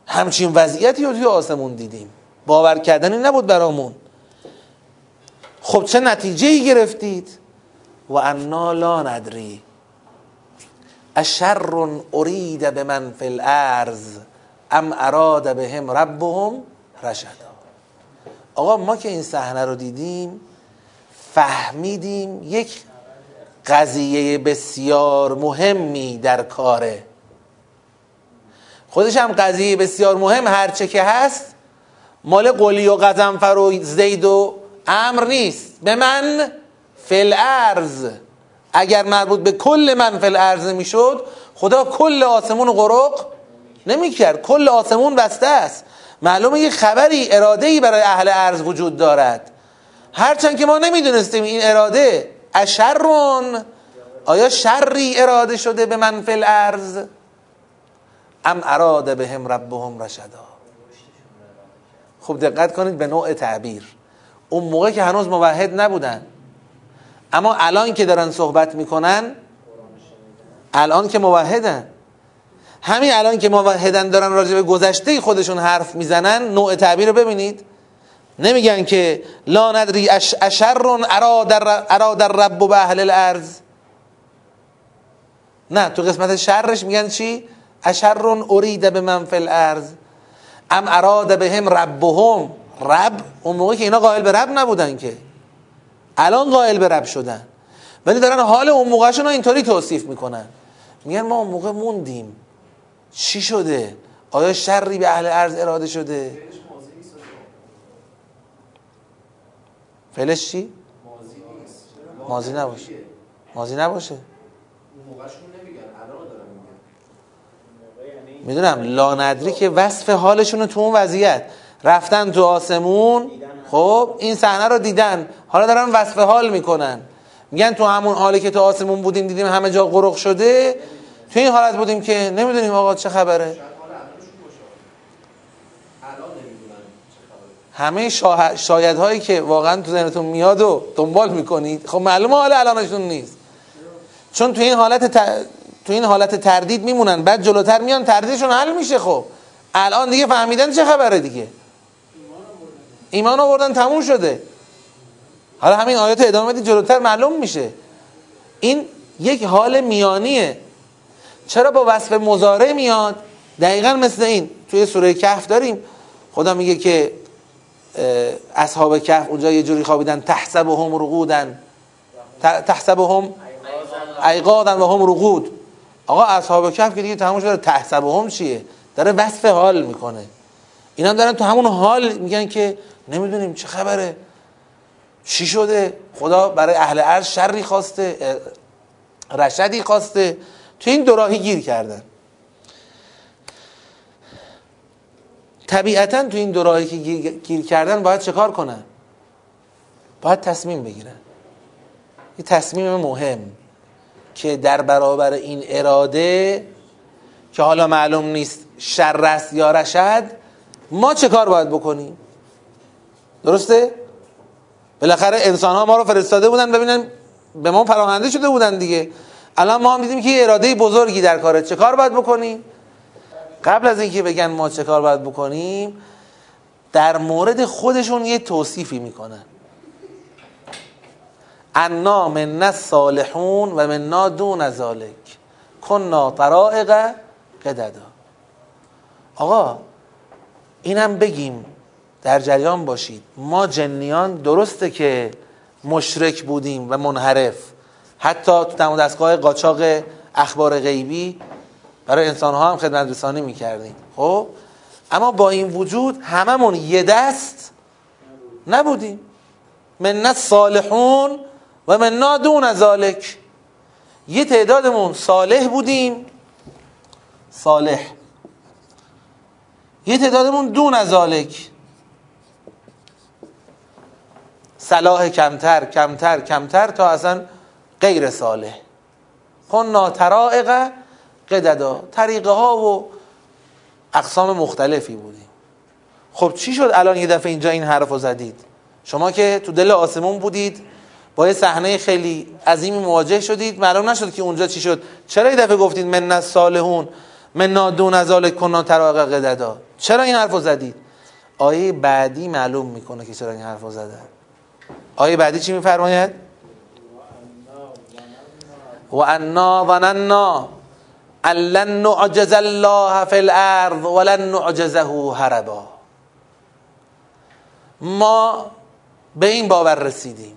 همچین وضعیتی رو توی آسمون دیدیم. باور کردنی نبود برامون. خب چه نتیجه ای گرفتید؟ و انا لا ندری. اشر ارید به من فی الارض ام اراد بهم ربهم رشدا. آقا ما که این صحنه رو دیدیم فهمیدیم یک قضیه بسیار مهمی در کاره. خودش هم قضیه بسیار مهم هرچه که هست مال قلی و قزنفر و زید و امر نیست. به من فل ارز اگر مربوط به کل من فل ارز می‌شد خدا کل آسمون غرق نمی‌کرد. کل آسمون بسته است. معلومه یه خبری اراده ای برای اهل ارز وجود دارد. هرچند که ما نمی‌دونستیم این اراده اشرون. آیا شری اراده شده به من فل ارز ام اراده بهم ربهم رشدا. خوب دقت کنید به نوع تعبیر. اون موقع که هنوز موحد نبودن. اما الان که دارن صحبت می‌کنن الان که موحدن. همین الان که موحدن دارن راجع به گذشته خودشون حرف می‌زنن نوع تعبیر رو ببینید. نمیگن که لا ندری اشر اراد الرب به اهل الارض. نه تو قسمت شرش میگن چی؟ اشر ارید به من فی الارض. ام اراد بهم ربهم. رب اون موقع که اینا قائل به رب نبودن که. الان قائل به رب شدن. ولی دارن حال اون موقعشون رو اینطوری توصیف می‌کنن. میگن ما اون موقع موندیم. چی شده؟ آیا شری به اهل ارض اراده شده؟ فعلش چی؟ مازی نباشه. مازی نباشه. می‌دونم لاندری که وصف حالشون تو اون وضعیت. رفتن تو آسمون خب این صحنه رو دیدن. حالا دارن وصف حال می‌کنن. میگن تو همون حالی که تو آسمون بودیم دیدیم همه جا غرق شده. تو این حالت بودیم که نمی‌دونیم آقا چه خبره. همه شاید هایی که واقعا تو ذهنتون میاد و دنبال می‌کنید خب معلومه حال الانشون نیست. چون تو این حالت تو این حالت تردید میمونن. بعد جلوتر میان تردیدشون حل میشه خب. الان دیگه فهمیدن چه خبره دیگه. ایمان آوردن تموم شده. حالا همین آیات ادامه بدید جلوتر معلوم میشه. این یک حال میانیه. چرا با وصف مزاره میاد؟ دقیقا مثل این. توی سوره کهف داریم. خدا میگه که اصحاب کهف اونجا یه جوری خوابیدن. تحسبهم رقودن تحسبهم ایقادن و هم رقود آقا اصحاب کف که دیگه تمام شده. تحسب هم چیه؟ داره وصف حال می‌کنه. اینا دارن تو همون حال میگن که نمی‌دونیم چه خبره. چی شده؟ خدا برای اهل عرض شری خواسته رشدی خواسته. تو این دوراهی گیر کردن. طبیعتا تو این دوراهی که گیر کردن باید چه کار کنن؟ باید تصمیم بگیرن. یه تصمیم مهم که در برابر این اراده که حالا معلوم نیست شر است یا رشد ما چه کار باید بکنیم؟ درسته؟ بالاخره انسان ها ما رو فرستاده بودن ببینن به ما پراهنده شده بودن دیگه. الان ما هم دیدیم که اراده بزرگی در کاره. چه کار باید بکنیم؟ قبل از اینکه بگن ما چه کار باید بکنیم در مورد خودشون یه توصیفی می‌کنن. انا من صالحون و من دون ذالک کنا طرائق قددا. آقا اینم بگیم در جریان باشید. ما جنیان درسته که مشرک بودیم و منحرف. حتی تو تمام دستگاه قاچاق اخبار غیبی برای انسان ها هم خدمت رسانی می‌کردیم. خب؟ اما با این وجود هممون یه دست نبودیم. من صالحون و من نادون ذالک یه تعدادمون صالح بودیم. صالح. یه تعدادمون دون ذالک صلاح کمتر کمتر کمتر تا اصلا غیر صالح. کن طرائق قددا. طریقه ها و اقسام مختلفی بودیم خب چی شد الان یه دفعه اینجا این حرف رو زدید؟ شما که تو دل آسمون بودید با یه صحنه خیلی عظیمی مواجه شدید معلوم نشد که اونجا چی شد. چرا یه دفعه گفتید من صالحون من دون از کنا طرائق قددا؟ چرا این حرف رو زدید؟ آیه بعدی معلوم می‌کنه که چرا این حرف رو زدن. آیه بعدی چی میفرماید؟ و انا ظننا ان لن نعجز الله فی الارض ولن نعجزه هربا ما به این باور رسیدیم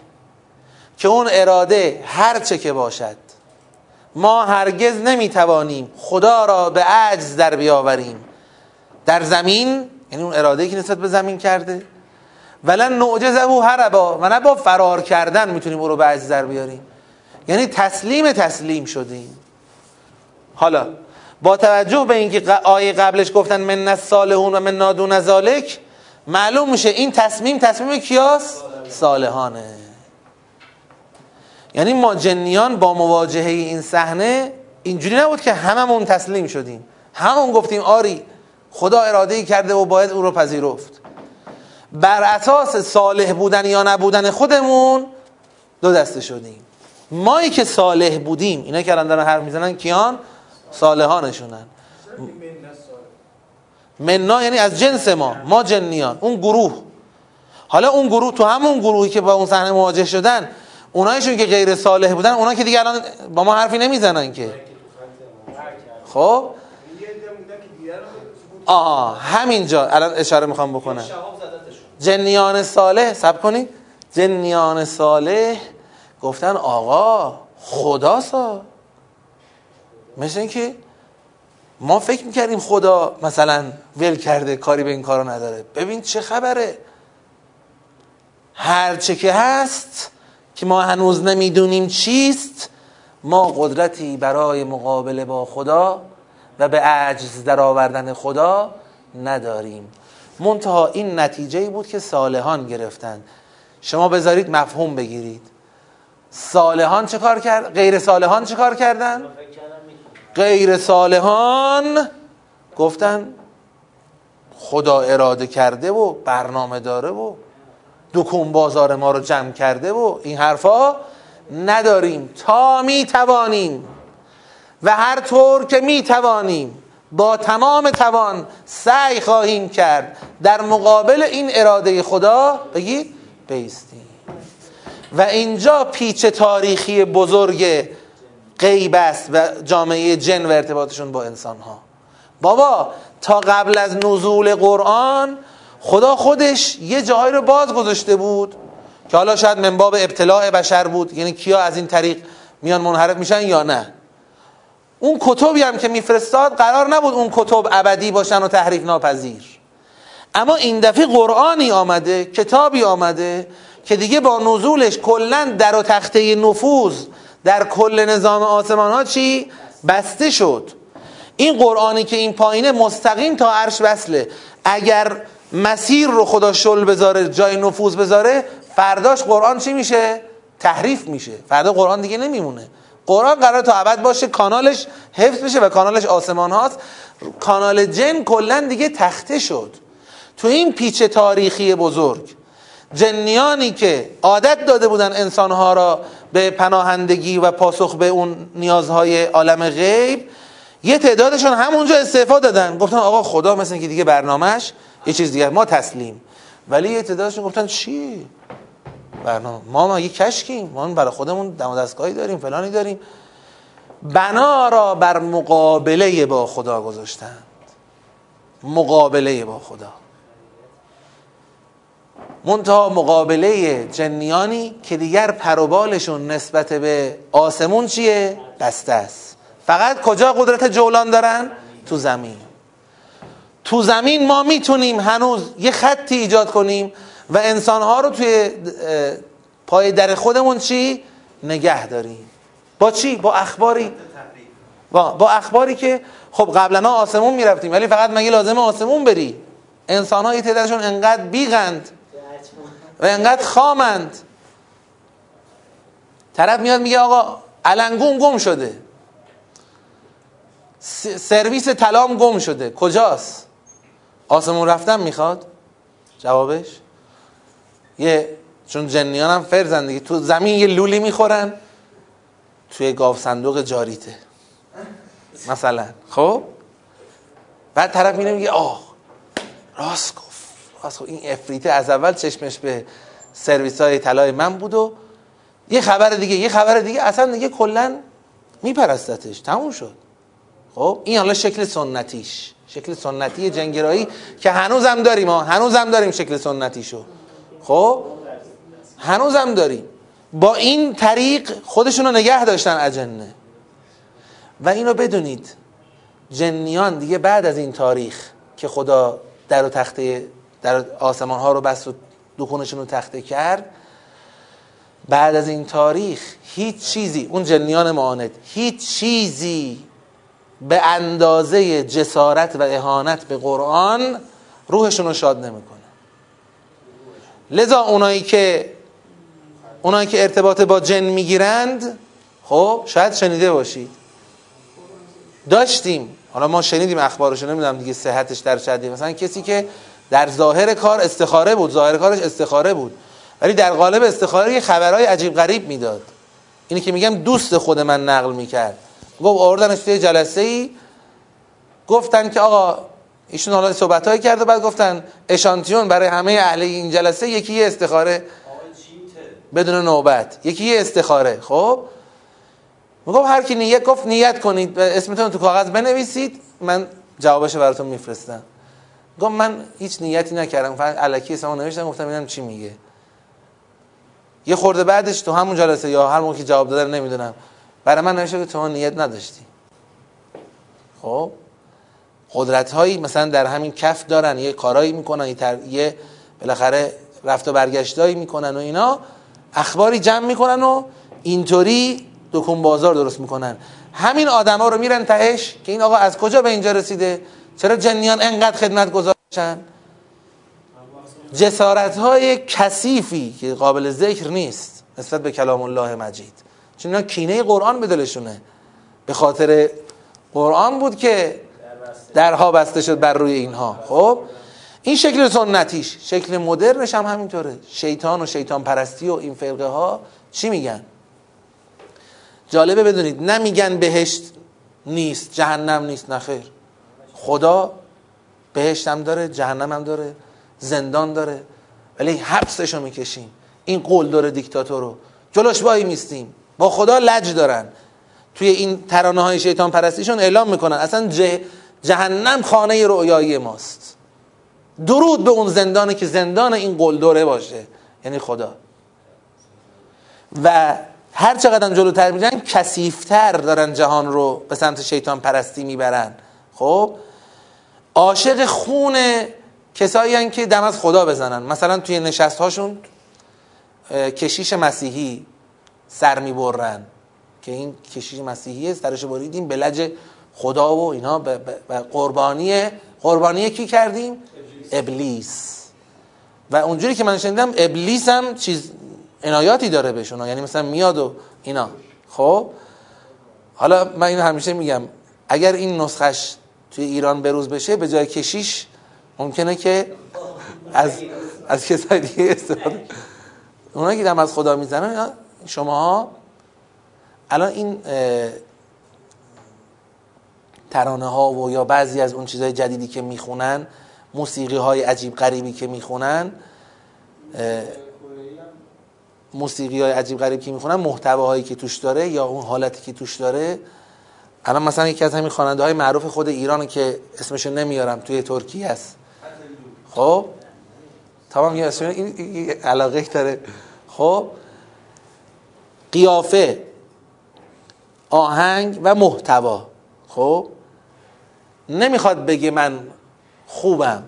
که اون اراده هر چه که باشد ما هرگز نمی‌توانیم خدا را به عجز در بیاوریم. در زمین یعنی اون اراده که نسبت به زمین کرده ولن نعجزه هربا و نه با فرار کردن می‌تونیم او رو به بیاریم. یعنی تسلیم تسلیم شدیم. حالا با توجه به اینکه آیه قبلش گفتن من الصالحون و من نادون ذالک معلوم میشه این تصمیم تصمیم کیاس؟ صالحانه. یعنی ما جنیان با مواجهه این صحنه اینجوری نبود که هممون تسلیم شدیم. همون گفتیم آری خدا اراده کرده و باید او رو پذیرفت. بر اساس صالح بودن یا نبودن خودمون دو دسته شدیم. مایی که صالح بودیم اینا که الان دارن حرف می‌زنن کیان؟ صالحانشونن. مننا یعنی از جنس ما ما جنیان اون گروه. حالا اون گروه تو همون گروهی که با اون صحنه مواجه شدن اونایشون که غیر صالح بودن اونا که دیگه الان با ما حرفی نمی‌زنن که. خب؟ آها همینجا. الان اشاره می‌خوام بکنم. جنیان صالح سب کنید جنیان صالح گفتن آقا خدا سا. مثل اینکه ما فکر می‌کردیم خدا مثلا ول کرده کاری به این کارو نداره. ببین چه خبره. هر چه که هست که ما هنوز نمی‌دونیم چیست ما قدرتی برای مقابله با خدا و به عجز در آوردن خدا نداریم. منتها این نتیجه بود که صالحان گرفتن شما بذارید مفهوم بگیرید صالحان چه کار کرد؟ غیر صالحان چه کار کردن؟ غیر صالحان گفتن خدا اراده کرده و برنامه داره و دکون بازار ما رو جمع کرده و این حرفا نداریم تا می توانیم و هر طور که می توانیم با تمام توان سعی خواهیم کرد در مقابل این اراده خدا بگی بیستیم و اینجا پیچ تاریخی بزرگ غیب است و جامعه جن و ارتباطشون با انسان ها بابا تا قبل از نزول قرآن خدا خودش یه جایی رو باز گذاشته بود که حالا شاید من باب ابتلاع بشر بود. یعنی کیا از این طریق میان منحرف میشن یا نه؟ اون کتبی هم که میفرستاد قرار نبود اون کتب ابدی باشن و تحریف ناپذیر. اما این دفعه قرآنی آمده کتابی آمده که دیگه با نزولش کلا در و تخته نفوذ در کل نظام آسمان ها چی؟ بسته شد. این قرآنی که این پایینه مستقیم تا عرش وصله. اگر مسیر رو خدا شل بذاره جای نفوذ بذاره فرداش قرآن چی میشه؟ تحریف میشه. فردا قرآن دیگه نمیمونه. قرآن قرار تا ابد باشه کانالش حفظ بشه و کانالش آسمان هاست. کانال جن کلا دیگه تخته شد. تو این پیچ تاریخی بزرگ جنیانی که عادت داده بودن انسانها را به پناهندگی و پاسخ به اون نیازهای عالم غیب یه تعدادشون همونجا استعفا دادن. گفتن آقا خدا مثل که دیگه برنامهش یه چیز دیگه ما تسلیم. ولی یه تعدادشون گفتن چی؟ برنامه ما ما یه کشکیم؟ ما برای خودمون دم دستگاهی داریم فلانی داریم. بنا را بر مقابله با خدا گذاشتند. مقابله با خدا. منتها مقابله جنیانی که دیگر پروبالشون نسبت به آسمون چیه؟ بسته است. فقط کجا قدرت جولان دارن؟ تو زمین. تو زمین ما می‌تونیم هنوز یه خطی ایجاد کنیم و انسانها رو توی پای در خودمون چی؟ نگه داریم. با چی؟ با اخباری. با, با اخباری که خب قبلا آسمون می‌رفتیم ولی فقط مگه لازم آسمون بری؟ انسان های تعدادشون انقدر بیغند و انقدر خامند. طرف میاد میگه آقا علنگون گم شده. سرویس تلام گم شده. کجاست؟ آسمون رفتن می‌خواد؟ جوابش؟ یه چون جنیان هم فرزن دیگه. تو زمین یه لولی می‌خورن. توی گاف صندوق جاریته. مثلا. خب؟ بعد طرف میره میگه آه راست گفت. راست گفت. این افریته از اول چشمش به سرویس های طلای من بود و یه خبر دیگه یه خبر دیگه. اصلا دیگه کلا میپرستتش. تموم شد. خب؟ این حالا شکل سنتیش. شکل سنتی جنگرایی که هنوزم داریم ما هنوزم داریم شکل سنتیشو. خب؟ هنوزم داریم با این طریق خودشون رو نگه داشتن اجنه و اینو بدونید جنیان دیگه بعد از این تاریخ که خدا در و تخته در آسمان ها رو بست و دکونشون رو تخته کرد بعد از این تاریخ هیچ چیزی اون جنیان معاند هیچ چیزی به اندازه جسارت و اهانت به قرآن روحشون رو شاد نمی‌کنه. لذا اونایی که اونایی که ارتباط با جن می‌گیرند خب شاید شنیده باشید. داشتیم. حالا ما شنیدیم اخبارشو نمی‌دونم دیگه صحتش در شدی. مثلا کسی که در ظاهر کار استخاره بود ظاهر کارش استخاره بود ولی در قالب استخاره یه خبرهای عجیب غریب می‌داد. اینی که میگم دوست خود من نقل می‌کرد. گفت آوردنش توی جلسه ای گفتن که آقا ایشون حالا صحبت های کرد و بعد گفتن اشانتیون برای همه اهل این جلسه یکی یه استخاره. بدون نوبت. یکی یه استخاره. خب؟ میگم هر کی نیت گفت نیت کنید. اسمتون تو کاغذ بنویسید. من جوابش براتون میفرستم. گفت من هیچ نیتی نکردم. فقط الکی اسمو نوشتم. گفتم ببینم چی میگه؟ یه خورده بعدش تو همون جلسه یا هر موقع که جواب داده نمی‌دونم. برای من نوشته که تو نیت نداشتی. خب؟ قدرت هایی مثلا در همین کف دارن یه کارایی می‌کنن یه, تر... یه بالاخره رفت و برگشتایی می‌کنن و اینا اخباری جمع می‌کنن و اینطوری دکون بازار درست می‌کنن. همین آدما رو میرن تهش که این آقا از کجا به اینجا رسیده؟ چرا جنیان انقدر خدمت گذاشتن جسارت های کثیفی که قابل ذکر نیست نسبت به کلام الله مجید. چون اینا کینه قرآن به دلشونه. به خاطر قرآن بود که درها بسته شد بر روی اینها. خب؟ این شکل سنتیش شکل مدرنش هم همینطوره. شیطان و شیطان پرستی و این فرقه ها چی میگن؟ جالبه بدونید نمیگن بهشت نیست جهنم نیست نخیر خدا بهشت هم داره جهنم هم داره زندان داره ولی حبسشو می‌کشیم. این قول داره دیکتاتور رو جلوش وای میستیم. با خدا لج دارن. توی این ترانه های شیطان پرستیشون اعلام می‌کنن. اصلا جهنم خانه رؤیایی ماست. درود به اون زندانی که زندان این قلدره باشه. یعنی خدا. و هر چقدر جلوتر میرن کسیفتر دارن جهان رو به سمت شیطان پرستی می‌برن. خب؟ عاشق خون کسایی که دم از خدا بزنن. مثلا توی نشست هاشون کشیش مسیحی سر می‌برن. که این کشیش مسیحیه سرش بریدیم به خدا و اینا به قربانی قربانی کی کردیم؟ ابلیس. و اونجوری که من شنیدم ابلیس هم چیز عنایاتی داره بهشون یعنی مثلا میاد و اینا. خب؟ حالا من اینو همیشه میگم. اگر این نسخش توی ایران بروز بشه به جای کشیش ممکنه که از از کسای دیگه استفاده اونایی که دم از خدا می‌زنن شما الان این ترانه ها و یا بعضی از اون چیزهای جدیدی که می‌خونن موسیقی های عجیب غریبی که می‌خونن موسیقی های عجیب غریبی که می‌خونن محتواهایی که توش داره یا اون حالتی که توش داره. الان مثلا یکی از همین خواننده های معروف خود ایران که اسمش نمیارم توی ترکیه است خب؟ تمام یه اسم این علاقه داره. خب؟ قیافه آهنگ و محتوا. خب؟ نمی‌خواد بگه من خوبم.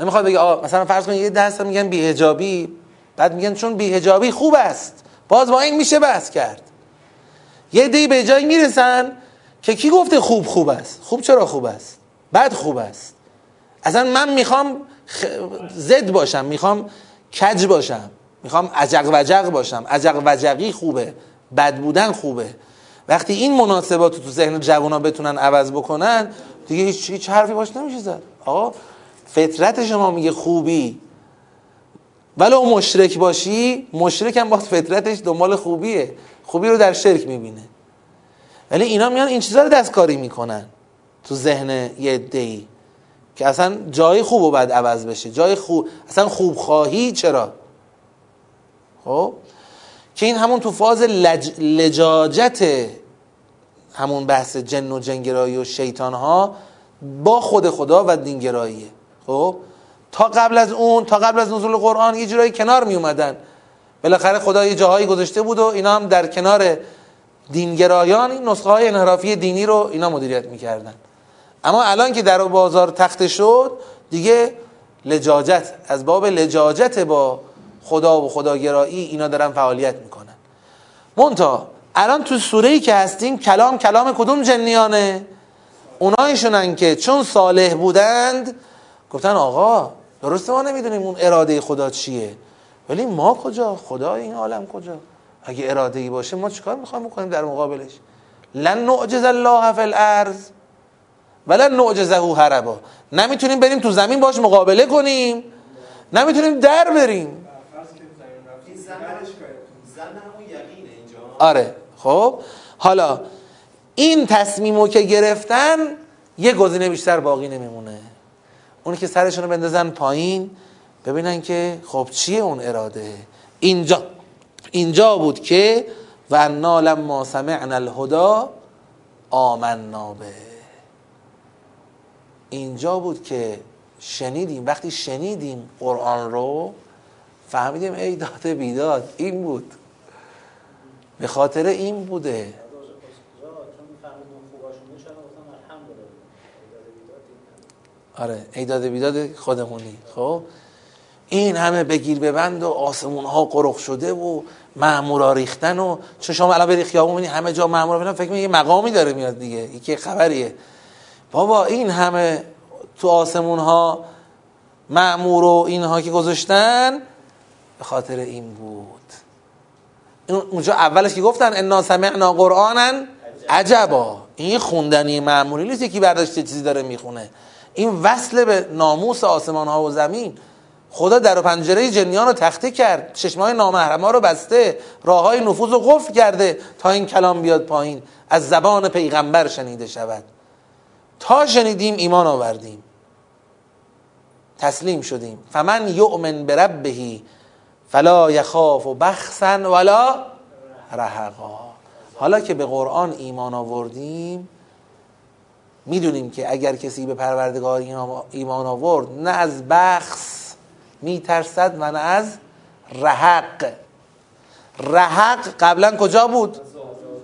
نمی‌خواد بگه آه مثلا فرض کنید یه دست میگن بیهجابی بعد میگن چون بیهجابی خوب است. باز با این میشه بحث کرد. یه دی به جایی می‌رسن که کی گفته خوب خوب است؟ خوب چرا خوب است؟ بد خوب است. اصلا من می‌خوام. زد باشم می‌خوام کج باشم می‌خوام عجق وجق باشم. عجق وجقی خوبه بد بودن خوبه. وقتی این مناسبات رو تو ذهن جوان بتونن عوض بکنن دیگه هیچ, هیچ حرفی باش نمیشه زد. آقا فطرت شما میگه خوبی. ولو مشرک باشی مشرک هم باز فطرتش دنبال خوبیه. خوبی رو در شرک می‌بینه. ولی اینا میان این چیزا رو دستکاری می‌کنن تو ذهن یه عده‌ای که اصلا جای خوب و بد عوض بشه. جای خوب اصلا خوب خواهی چرا؟ خب؟ که این همون تو فاز لج... لجاجت همون بحث جن و جنگرایی و شیطان ها با خود خدا و دینگراییه. خب؟ تا قبل از اون تا قبل از نزول قرآن یه جورایی کنار می اومدن بالاخره خدا یه جاهایی گذاشته بود و اینا هم در کنار دینگرایان این نسخه های انحرافی دینی رو اینا مدیریت می‌کردن. اما الان که در بازار تخته شد دیگه لجاجت از باب لجاجت با خدا و خداگرایی اینا دارن فعالیت می‌کنن. مونتا الان تو سوره ای که هستیم کلام کلام کدوم جنیانه؟ اونایشونن که چون صالح بودند گفتن آقا درسته ما نمی‌دونیم اون اراده خدا چیه. ولی ما کجا؟ خدا این عالم کجا؟ اگه اراده ای باشه ما چیکار می‌خوایم بکنیم در مقابلش؟ لن نعجز الله فی الارض ولن نعجزه هربا نمی‌تونیم بریم تو زمین باش مقابله کنیم. نمی‌تونیم در بریم. آره. خب حالا این تصمیمو که گرفتن یه گزینه بیشتر باقی نمیمونه. اونی که سرشون رو بندازن پایین ببینن که خب چیه اون اراده. اینجا اینجا بود که و انا لما سمعنا الهدا آمنا به. اینجا بود که شنیدیم وقتی شنیدیم قرآن رو فهمیدیم ای داد بیداد این بود. به خاطر این بوده. آره ایداد بیداد خودمونی. خب؟ این همه بگیر ببند و آسمون ها قرق شده و مامورا ریختن و چون شما الان بری خیابون همه جا مامورا ببینن فکر یه مقامی داره میاد دیگه. یکی خبریه. بابا این همه تو آسمون ها معمور و اینها که گذاشتن به خاطر این بود. اونجا اولش که گفتن انا سمعنا قرآنا عجبا. این خوندنی معمولی نیست یکی برداشته چیزی داره می‌خونه. این وصل به ناموس آسمان ها و زمین. خدا در و پنجره جنیان رو تخته کرد. چشمای نامحرم ها رو بسته. راه های نفوذ رو قفل کرده تا این کلام بیاد پایین. از زبان پیغمبر شنیده شود. تا شنیدیم ایمان آوردیم. تسلیم شدیم. فمن یؤمن بربهی فلا یخاف و بخسن ولا رهقا حالا که به قرآن ایمان آوردیم می‌دونیم که اگر کسی به پروردگار ایمان آورد نه از بخص میترسد و نه از رهق رهق قبلا کجا بود؟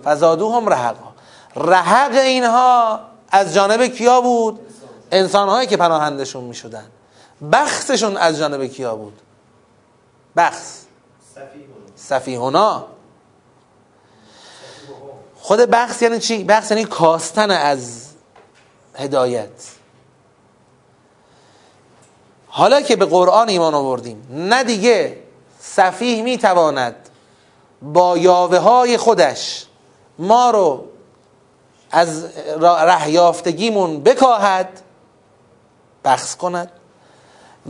فزادو هم رهقا رهق اینها از جانب کیا بود؟ انسانهایی که پناهندشون می‌شدن بخصشون از جانب کیا بود؟ بخص سفیهونا خود بخص یعنی چی؟ بخص یعنی کاستن از هدایت. حالا که به قرآن ایمان آوردیم نه دیگه سفیه می‌تواند با یاوه های خودش ما رو از رهیافتگیمون بکاهد بخص کند.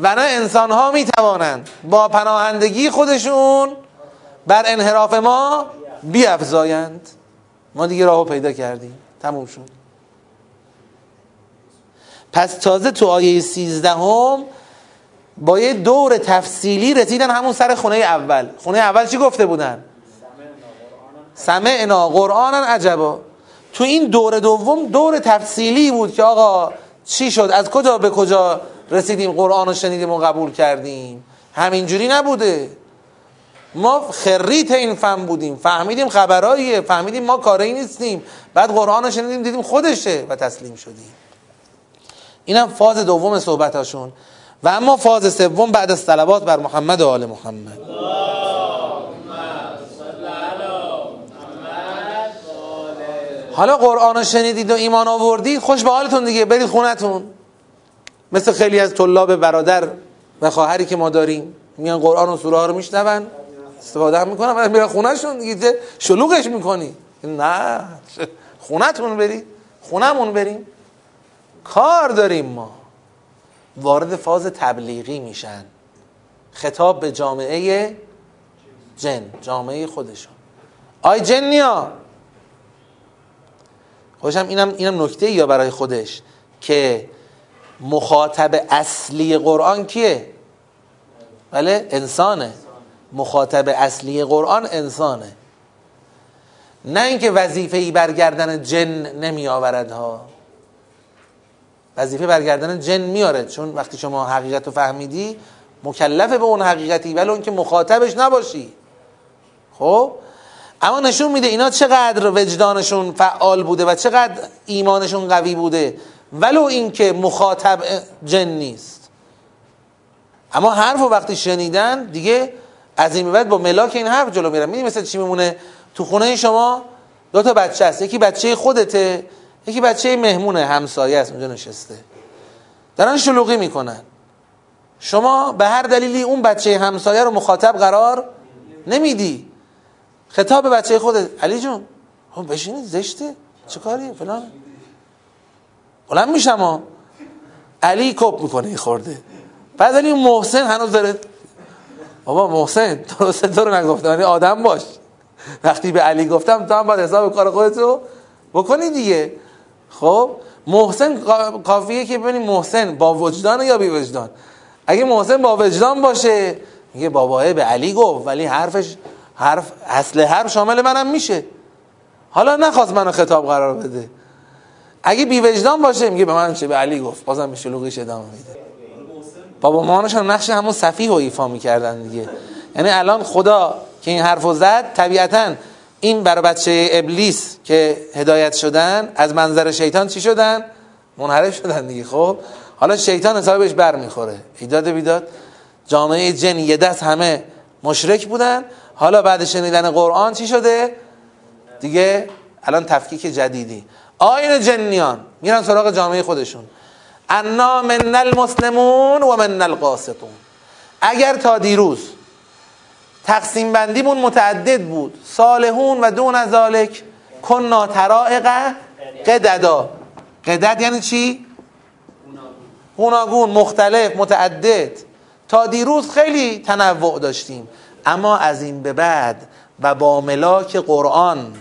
و نه انسان ها می توانند با پناهندگی خودشون بر انحراف ما بیافزایند. ما دیگه راهو پیدا کردیم. تموم شد. پس تازه تو آیه سیزدهم با یه دور تفصیلی رسیدن همون سر خونه اول. خونه اول چی گفته بودن؟ سمعنا قرآن عجبا. تو این دور دوم دور تفصیلی بود که آقا چی شد؟ از کجا به کجا رسیدیم قرآن رو شنیدیم و قبول کردیم. همینجوری نبوده. ما خریت این فهم بودیم. فهمیدیم خبراییه. فهمیدیم ما کاری نیستیم. بعد قرآن رو شنیدیم دیدیم خودشه و تسلیم شدیم. اینم فاز دوم صحبتاشون. و اما فاز سوم بعد از صلوات بر محمد و آل محمد. حالا قرآن رو شنیدید و ایمان آوردید خوش به حالتون دیگه. برید خونتون. مثل خیلی از طلاب برادر و خواهری که ما داریم میان قرآن و سوره ها رو میشنون استفاده هم می‌کنن و میرن خونهشون دیگه شلوغش می‌کنی. نه خونتون برید خونمون بریم. کار داریم ما. وارد فاز تبلیغی میشن. خطاب به جامعه جن جامعه خودشون. آی جنیا. خوشم اینم اینم نکته یا برای خودش که مخاطب اصلی قرآن کیه؟ بله انسانه. مخاطب اصلی قرآن انسانه. نه اینکه وظیفه ای برگردن جن نمی آورد ها وظیفه برگردن جن میاره چون وقتی شما حقیقت رو فهمیدی مکلف به اون حقیقتی ولی اون که مخاطبش نباشی. خب؟ اما نشون میده اینا چقدر وجدانشون فعال بوده و چقدر ایمانشون قوی بوده. ولو اینکه مخاطب جن نیست. اما حرف و وقتی شنیدن دیگه از این بعد با ملاک این حرف جلو میرن. می‌دونی مثل چی میمونه؟ تو خونه شما دو تا بچه هست یکی بچه خودته یکی بچه مهمونه همسایه است اونجا نشسته. دارن شلوغی می‌کنن. شما به هر دلیلی اون بچه همسایه رو مخاطب قرار نمیدی. خطاب بچه خودت علی جون خب بشینید زشته چه کاریه فلان. بلند میشم ها علی کپ می‌کنه خورده. بعد علی محسن هنوز داره بابا محسن درسته تو رو نگفتم یعنی آدم باش. وقتی به علی گفتم تو هم باید حساب کار خودتو بکنی دیگه. خب محسن کافیه که ببینیم محسن با وجدان یا بی وجدان؟ اگه محسن با وجدان باشه میگه باباه به علی گفت ولی حرفش حرف اصل حرف شامل منم میشه. حالا نخواست منو خطاب قرار بده. اگه بی وجدان باشه میگه به من چه؟ به علی گفت. بازم به شلوغیش ادامه میده بابا مانش هم نقش همون صفیح و ایفا می‌کردن دیگه. یعنی الان خدا که این حرفو زد طبیعتا این برای بچه ابلیس که هدایت شدن از منظر شیطان چی شدن؟ منحرف شدن دیگه خب؟ حالا شیطان حسابش بر می‌خوره ایداد بیداد. جامعه جن یه دست همه مشرک بودن. حالا بعد شنیدن قرآن چی شده؟ دیگه الان تفکیک جدیدی. آین جنیان. میرن سراغ جامعه خودشون. انا من المسلمون و من القاسطون. اگر تا دیروز تقسیم بندیمون متعدد بود صالحون و دون ذالک کنا ترائق قددا. قدد یعنی چی؟ گوناگون مختلف متعدد. تا دیروز خیلی تنوع داشتیم. اما از این به بعد و با ملاک قرآن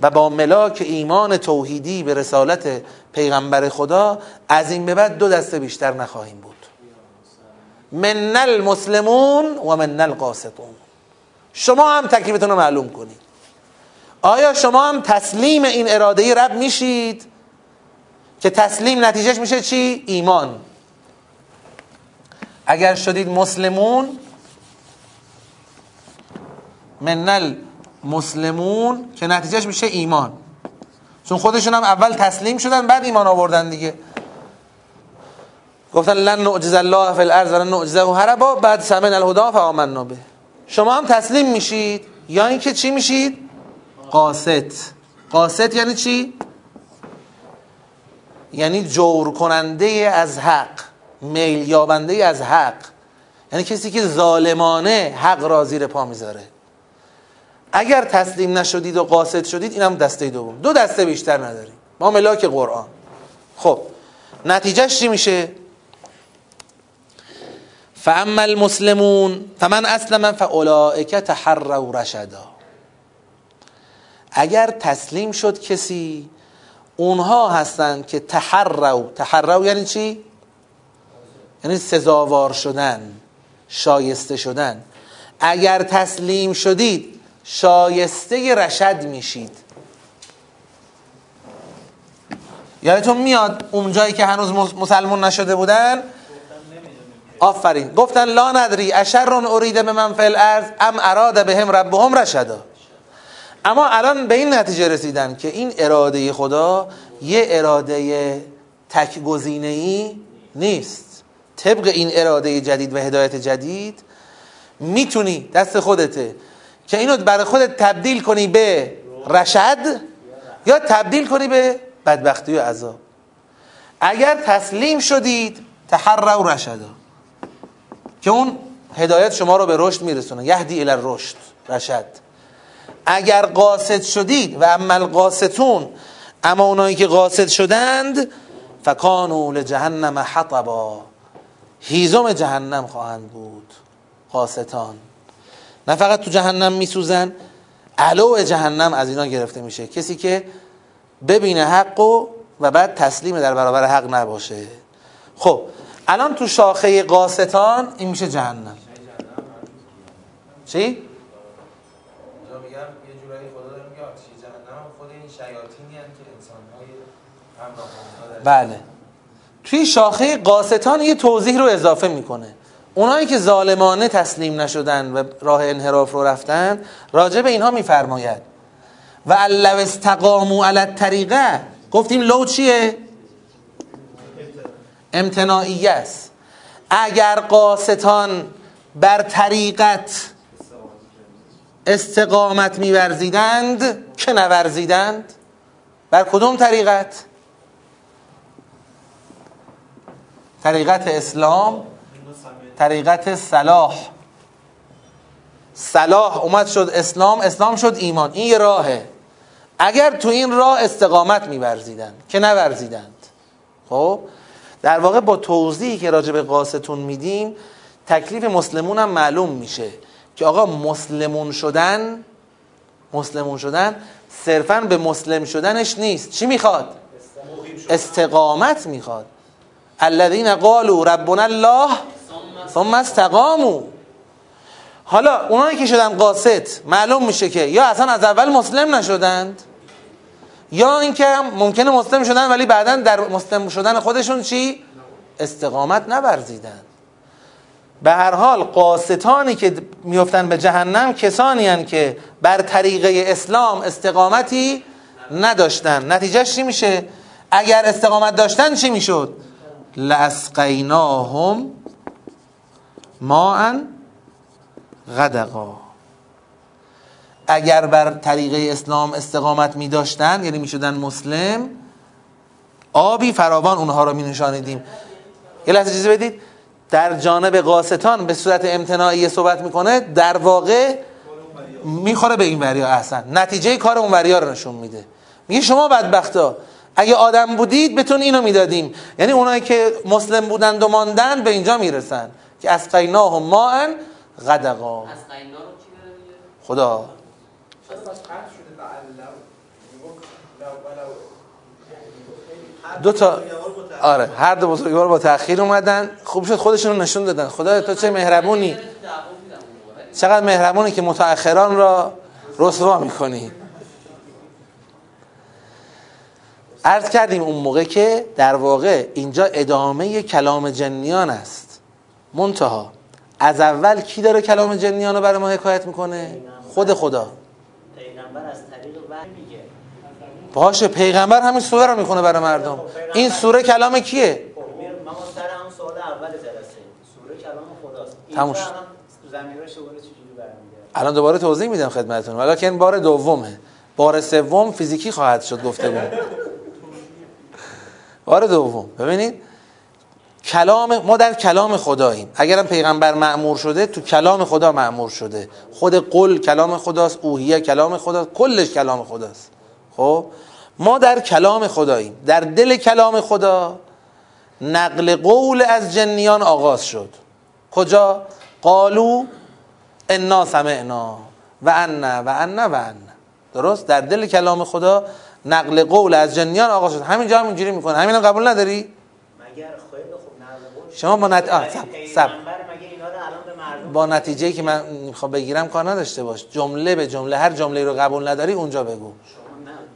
و با ملاک ایمان توحیدی به رسالت پیغمبر خدا از این به بعد دو دسته بیشتر نخواهیم بود. من المسلمون و من القاسطون. شما هم تکلیفتون رو معلوم کنید. آیا شما هم تسلیم این اراده رب میشید؟ که تسلیم نتیجهش میشه چی؟ ایمان. اگر شدید مسلمون من المسلمون که نتیجهش میشه ایمان. چون خودشون هم اول تسلیم شدن بعد ایمان آوردن دیگه. گفتن لن نعجز الله فی الارض ولن نعجزه هربا بعد سمن الهدا فآمنا به. شما هم تسلیم میشید؟ یا اینکه چی میشید؟ قاست. قاست یعنی چی؟ یعنی جور کننده از حق میل یابنده از حق. یعنی کسی که ظالمانه حق را زیر پا می‌ذاره. اگر تسلیم نشدید و قاصد شدید اینم دسته دوم. دو دسته بیشتر نداریم. ما ملاک قرآن. خب نتیجهش چی میشه؟ فاما المسلمون فمن اسلم فاولئک تحروا رشدا. اگر تسلیم شد کسی اونها هستند که تحروا تحروا یعنی چی؟ یعنی سزاوار شدن شایسته شدن. اگر تسلیم شدید شایسته رشد میشید. یادتون میاد اون جایی که هنوز مسلمون نشده بودن آفرین. گفتن لا ندری اشر اریده به من فی الارض ام اراد بهم ربهم رشدا. اما الان به این نتیجه رسیدن که این اراده خدا یه اراده تک ای نیست. طبق این اراده جدید و هدایت جدید می‌تونی دست خودته که اینو برای خودت تبدیل کنی به رشد یا تبدیل کنی به بدبختی و عذاب؟ اگر تسلیم شدید تحرر و رشدا که اون هدایت شما رو به رشد میرسونه. یهدی الی رشد رشد. اگر قاصد شدید و عمل قاصدون اما اونایی که قاصد شدند فکانو لجهنم حطبا. هیزم جهنم خواهند بود قاستان نه فقط تو جهنم میسوزن علو جهنم از اینا گرفته میشه. کسی که ببینه حق و و بعد تسلیم در برابر حق نباشه. خب الان تو شاخه قاستان این میشه جهنم. چی؟ بله. توی شاخه قاستان یه توضیح رو اضافه می‌کنه. اونایی که ظالمانه تسلیم نشدن و راه انحراف رو رفتن راجع به اینها میفرماید. و لو استقاموا علی الطریقه. گفتیم لو چیه؟ امتناعیه است. اگر قاستان بر طریقت استقامت میورزیدند که نورزیدند؟ بر کدوم طریقت؟ طریقت اسلام طریقت صلاح. صلاح اومد شد اسلام اسلام شد ایمان. این یه راهه. اگر تو این راه استقامت میورزیدند که نورزیدند. خب؟ در واقع با توضیحی که راجع به قاستون میدیم تکلیف مسلمون هم معلوم میشه که آقا مسلمون شدن مسلمون شدن صرفا به مسلم شدنش نیست. چی می‌خواد؟ استقامت. می‌خواد. الذین قالوا ربنا الله ثم استقاموا. حالا اونایی که شدن قاصد معلوم میشه که یا اصلا از اول مسلم نشدند یا اینکه ممکنه مسلم شدن ولی بعدا در مسلم شدن خودشون چی؟ استقامت نورزیدن به هر حال قاستانی که میفتن به جهنم کسانی هن که بر طریقه اسلام استقامتی نداشتن. نتیجهش چی میشه؟ اگر استقامت داشتن چی می‌شد؟ لاسقیناهم ماء غدقا. اگر بر طریقه اسلام استقامت می داشتن یعنی می شدن مسلم آبی فراوان اونها رو می نشانیدیم یه لحظه چیزی بدید. در جانب قاستان به صورت امتناعی صحبت می‌کنه در واقع می‌خوره به این وریا احسن. نتیجه کار اون وریا رو نشون میده. میگه شما بدبختا اگه آدم بودید بتون اینو می‌دادیم. یعنی اونایی که مسلم بودند و ماندن به اینجا می‌رسن. که اسقیناهم ماء غدقا. خدا. دو تا آره هر دو بزرگوار با تأخیر اومدن. خوب شد خودشون رو نشون دادن. خدا تو چه مهربونی. چقدر مهربونی که متأخران را رسوا می‌کنی. عرض کردیم اون موقع که در واقع اینجا ادامه کلام جنیان است. منتها از اول کی داره کلام جنیان رو برای ما حکایت می‌کنه؟ خود خدا. پیغمبر از طریق وحی میگه. باشه پیغمبر همین سوره رو می‌خونه برای مردم. این سوره کلام کیه؟ خب ما سر همون سوال اول جلسه سوره کلام خداست. تموم شد. الان دوباره توضیح میدم خدمتتون. ولیکن بار دومه. بار سوم فیزیکی خواهد شد گفتگو بار دوم. ببینید کلام ما در کلام خداییم. اگرم پیغمبر معمور شده تو کلام خدا معمور شده. خود قل کلام خداست اوهیه کلام خداست کلش کلام خداست. خب؟ ما در کلام خداییم. در دل کلام خدا نقل قول از جنیان آغاز شد. کجا؟ قالو انا سمعنا و انا و انا و انا. درست؟ در دل کلام خدا نقل قول از جنیان آغاز شد. همینجا هم اینجوری می‌کنه. همینم قبول نداری مگر خیلی خوب نقل قول شما با نت... آه، سب- سب. با نتیجه که من می‌خوام بگیرم کار نداشته باش. جمله به جمله هر جمله رو قبول نداری اونجا بگو.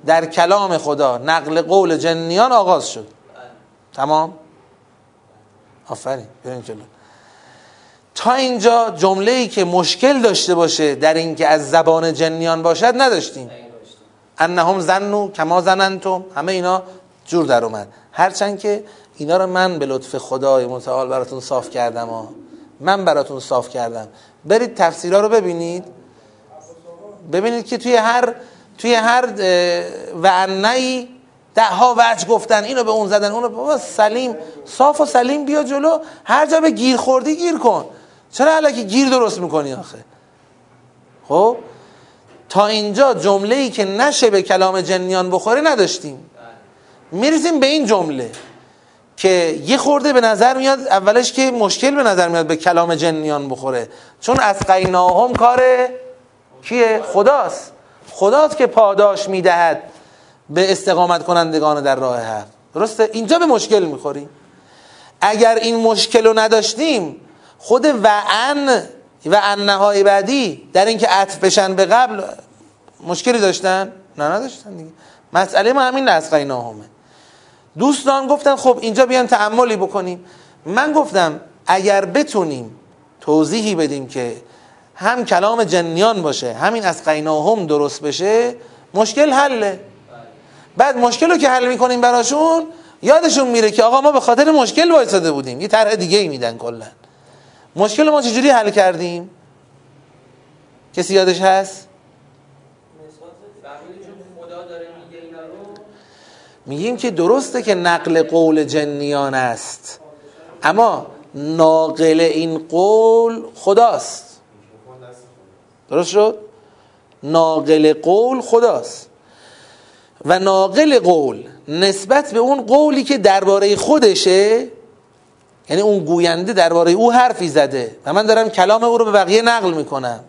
در کلام خدا نقل قول جنیان آغاز شد. تمام؟ آفرین. بریم جلو. تا اینجا جمله ای که مشکل داشته باشه در اینکه از زبان جنیان باشد نداشتیم. انهم زنو کما زننتم همه اینا جور در اومد. هرچند که اینا رو من به لطف خدای متعال براتون صاف کردم ها. من براتون صاف کردم. برید تفسیرها رو ببینید. ببینید که توی هر توی هر و انعی ده ها وجه گفتن. اینو به اون زدن اونو به سلیم صاف و سلیم بیا جلو. هر جا به گیر خوردی گیر کن. چرا علکی گیر درست می‌کنی آخه؟ خب؟ تا اینجا جمله ای که نشه به کلام جنیان بخوره نداشتیم. می‌رسیم به این جمله. که یه خورده به نظر میاد اولش که مشکل به نظر میاد به کلام جنیان بخوره. چون از قیناهم کار کیه؟ خداست. خداست که پاداش می‌دهد به استقامت کنندگان در راه حق درسته؟ اینجا به مشکل می‌خوریم. اگر این مشکل رو نداشتیم خود وعن و انهای بعدی در اینکه عطف بشن به قبل مشکلی داشتن؟ نه نداشتن دیگه. مسئله ما همین نسخه ناهمه دوستان گفتن خب اینجا بیان تعملی بکنیم. من گفتم اگر بتونیم توضیحی بدیم که هم کلام جنیان باشه همین از قیناهم درست بشه مشکل حله. بعد مشکل رو که حل می‌کنیم براشون یادشون میره که آقا ما به خاطر مشکل وایساده بودیم. یه طرح دیگه ای میدن کلا. مشکل ما چجوری حل کردیم؟ کسی یادش هست؟ میگیم که درسته که نقل قول جنیان است. اما ناقل این قول خداست. درست شد؟ ناقل قول خداست. و ناقل قول نسبت به اون قولی که درباره خودشه یعنی اون گوینده درباره او حرفی زده و من دارم کلام او رو به بقیه نقل می‌کنم.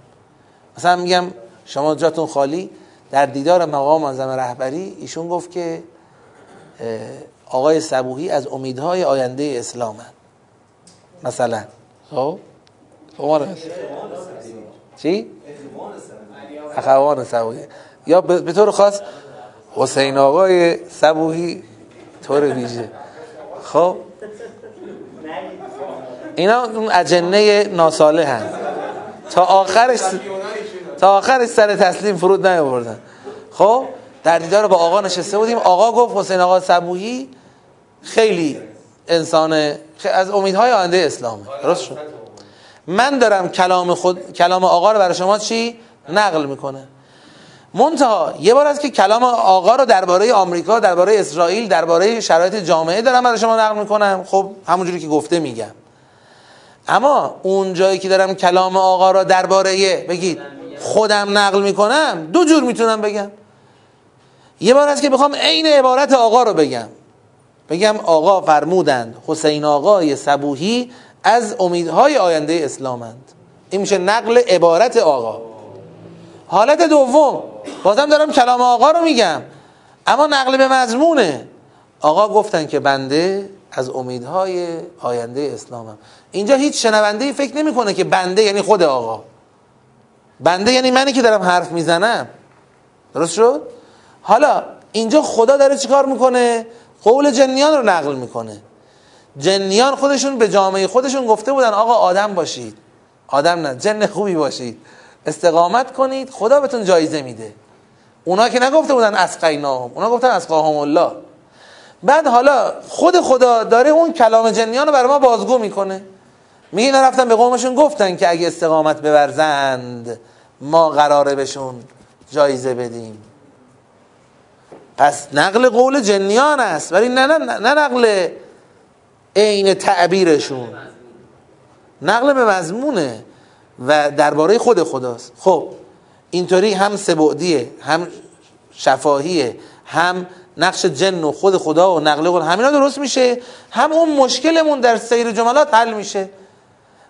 مثلا میگم شما جاتون خالی در دیدار مقام منظم رهبری ایشون گفت که آقای صبوهی از امیدهای آینده اسلام هست. مثلا. خب؟ چی؟ اخوان صبوهی یا به طور خاص حسین آقای صبوهی طور ویژه. خب؟ اینا اون اجنه ناساله هست تا آخرش تا آخرش سر تسلیم فرود نیاوردن. خب؟ در دیدار با آقا نشسته بودیم. آقا گفت حسین آقا صبوهی خیلی انسان از امیدهای آینده اسلامه. درست شد؟ من دارم کلام خود کلام آقا رو برای شما چی؟ نقل می‌کنه منتها یه بار از که کلام آقا رو درباره آمریکا درباره اسرائیل درباره شرایط جامعه دارم برای شما نقل می‌کنم. خب همونجوری که گفته میگم. اما اون جایی که دارم کلام آقا را درباره بگید. خودم نقل می‌کنم دو جور می‌تونم بگم. یه بار از که بخوام عین عبارت آقا رو بگم. بگم آقا فرمودند حسین آقای صبوهی از امیدهای آینده اسلامند. این میشه نقل عبارت آقا. حالت دوم بازم دارم کلام آقا رو میگم. اما نقل به مضمونه. آقا گفتن که بنده از امیدهای آینده اسلامم. اینجا هیچ شنونده فکر نمی‌کنه که بنده یعنی خود آقا. بنده یعنی منی که دارم حرف می‌زنم. درست شد؟ حالا اینجا خدا داره چیکار می‌کنه؟ قول جنیان رو نقل می‌کنه. جنیان خودشون به جامعه خودشون گفته بودن آقا آدم باشید. آدم نه جن خوبی باشید. استقامت کنید خدا بهتون جایزه میده. اونا که نگفته بودن اسقیناهم اونا گفتن اسقاهم الله. بعد حالا خود خدا داره اون کلام جنیان رو برای ما بازگو می‌کنه. میگه اینا رفتن به قومشون گفتن که اگه استقامت بورزند ما قراره بهشون جایزه بدیم. پس نقل قول جنیان است. ولی نه, نه, نه نقل عین تعبیرشون. نقل به مضمونه و درباره خود خداست. خب اینطوری هم سبعدیه هم شفاهیه هم نقش جن و خود خدا و نقل قول همینا درست میشه. هم اون مشکلمون در سیر جملات حل میشه.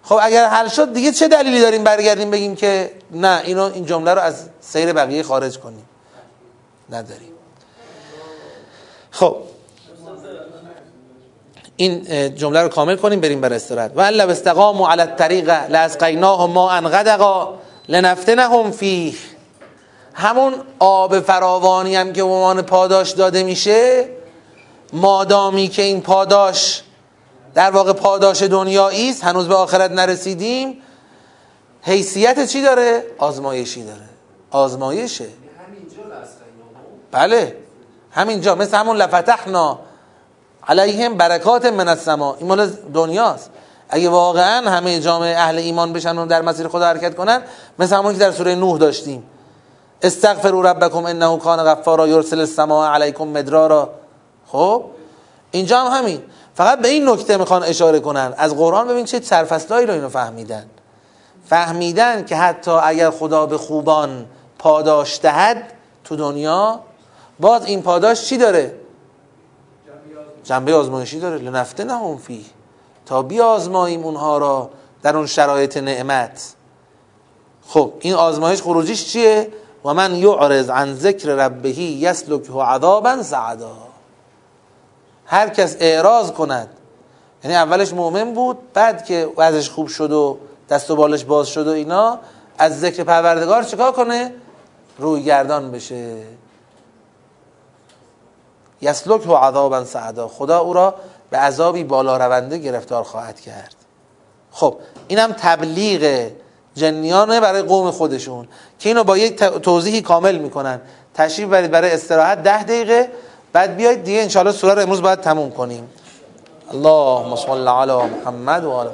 خب اگر حل شد دیگه چه دلیلی داریم برگردیم بگیم که نه اینو این جمله رو از سیر بقیه خارج کنیم؟ نداریم. خب. این جمله رو کامل کنیم بریم بر استراحت. و لو استقاموا علی الطریق لاسقیناهم ما ان غدقا لنفتنهم فیه. همون آب فراوانی هم که عنوان پاداش داده میشه مادامی که این پاداش در واقع پاداش دنیایی است هنوز به آخرت نرسیدیم حیثیت چی داره؟ آزمایشی داره. آزمایشه. بله. همینجا مثل همون لفتحنا علیهم برکات من السما. این مال دنیاست. اگه واقعا همه جامعه اهل ایمان بشن و در مسیر خدا حرکت کنن مثل همون که در سوره نوح داشتیم. استغفروا ربکم انه کان غفارا یرسل السماء علیکم مدرارا. خب؟ اینجا هم همین. فقط به این نکته می‌خوان اشاره کنن. از قرآن ببین چه سرفصلایی رو اینو فهمیدن. فهمیدن که حتی اگر خدا به خوبان پاداش دهد تو دنیا باز این پاداش چی داره؟ جنبه آزمایشی. داره. لنفته نه فی. تا بیازماییم اونها را در اون شرایط نعمت. خب این آزمایش خروجیش چیه؟ و من یعرض عن ذکر ربه یسلکه عذابا سعدا. هر کس اعراض کند. یعنی اولش مؤمن بود بعد که وضعش خوب شد و دست و بالش باز شد و اینا از ذکر پروردگار چیکار کنه؟ روی گردان بشه. یسلک و عذابا سعدا. خدا او را به عذابی بالا رونده گرفتار خواهد کرد. خب اینم تبلیغ جنیانه برای قوم خودشون که اینو با یک توضیحی کامل می‌کنن. تشریف برید برای استراحت ده دقیقه. بعد بیاید دیگه انشاءالله سوره رو امروز باید تموم کنیم. اللهم صل علی محمد و آل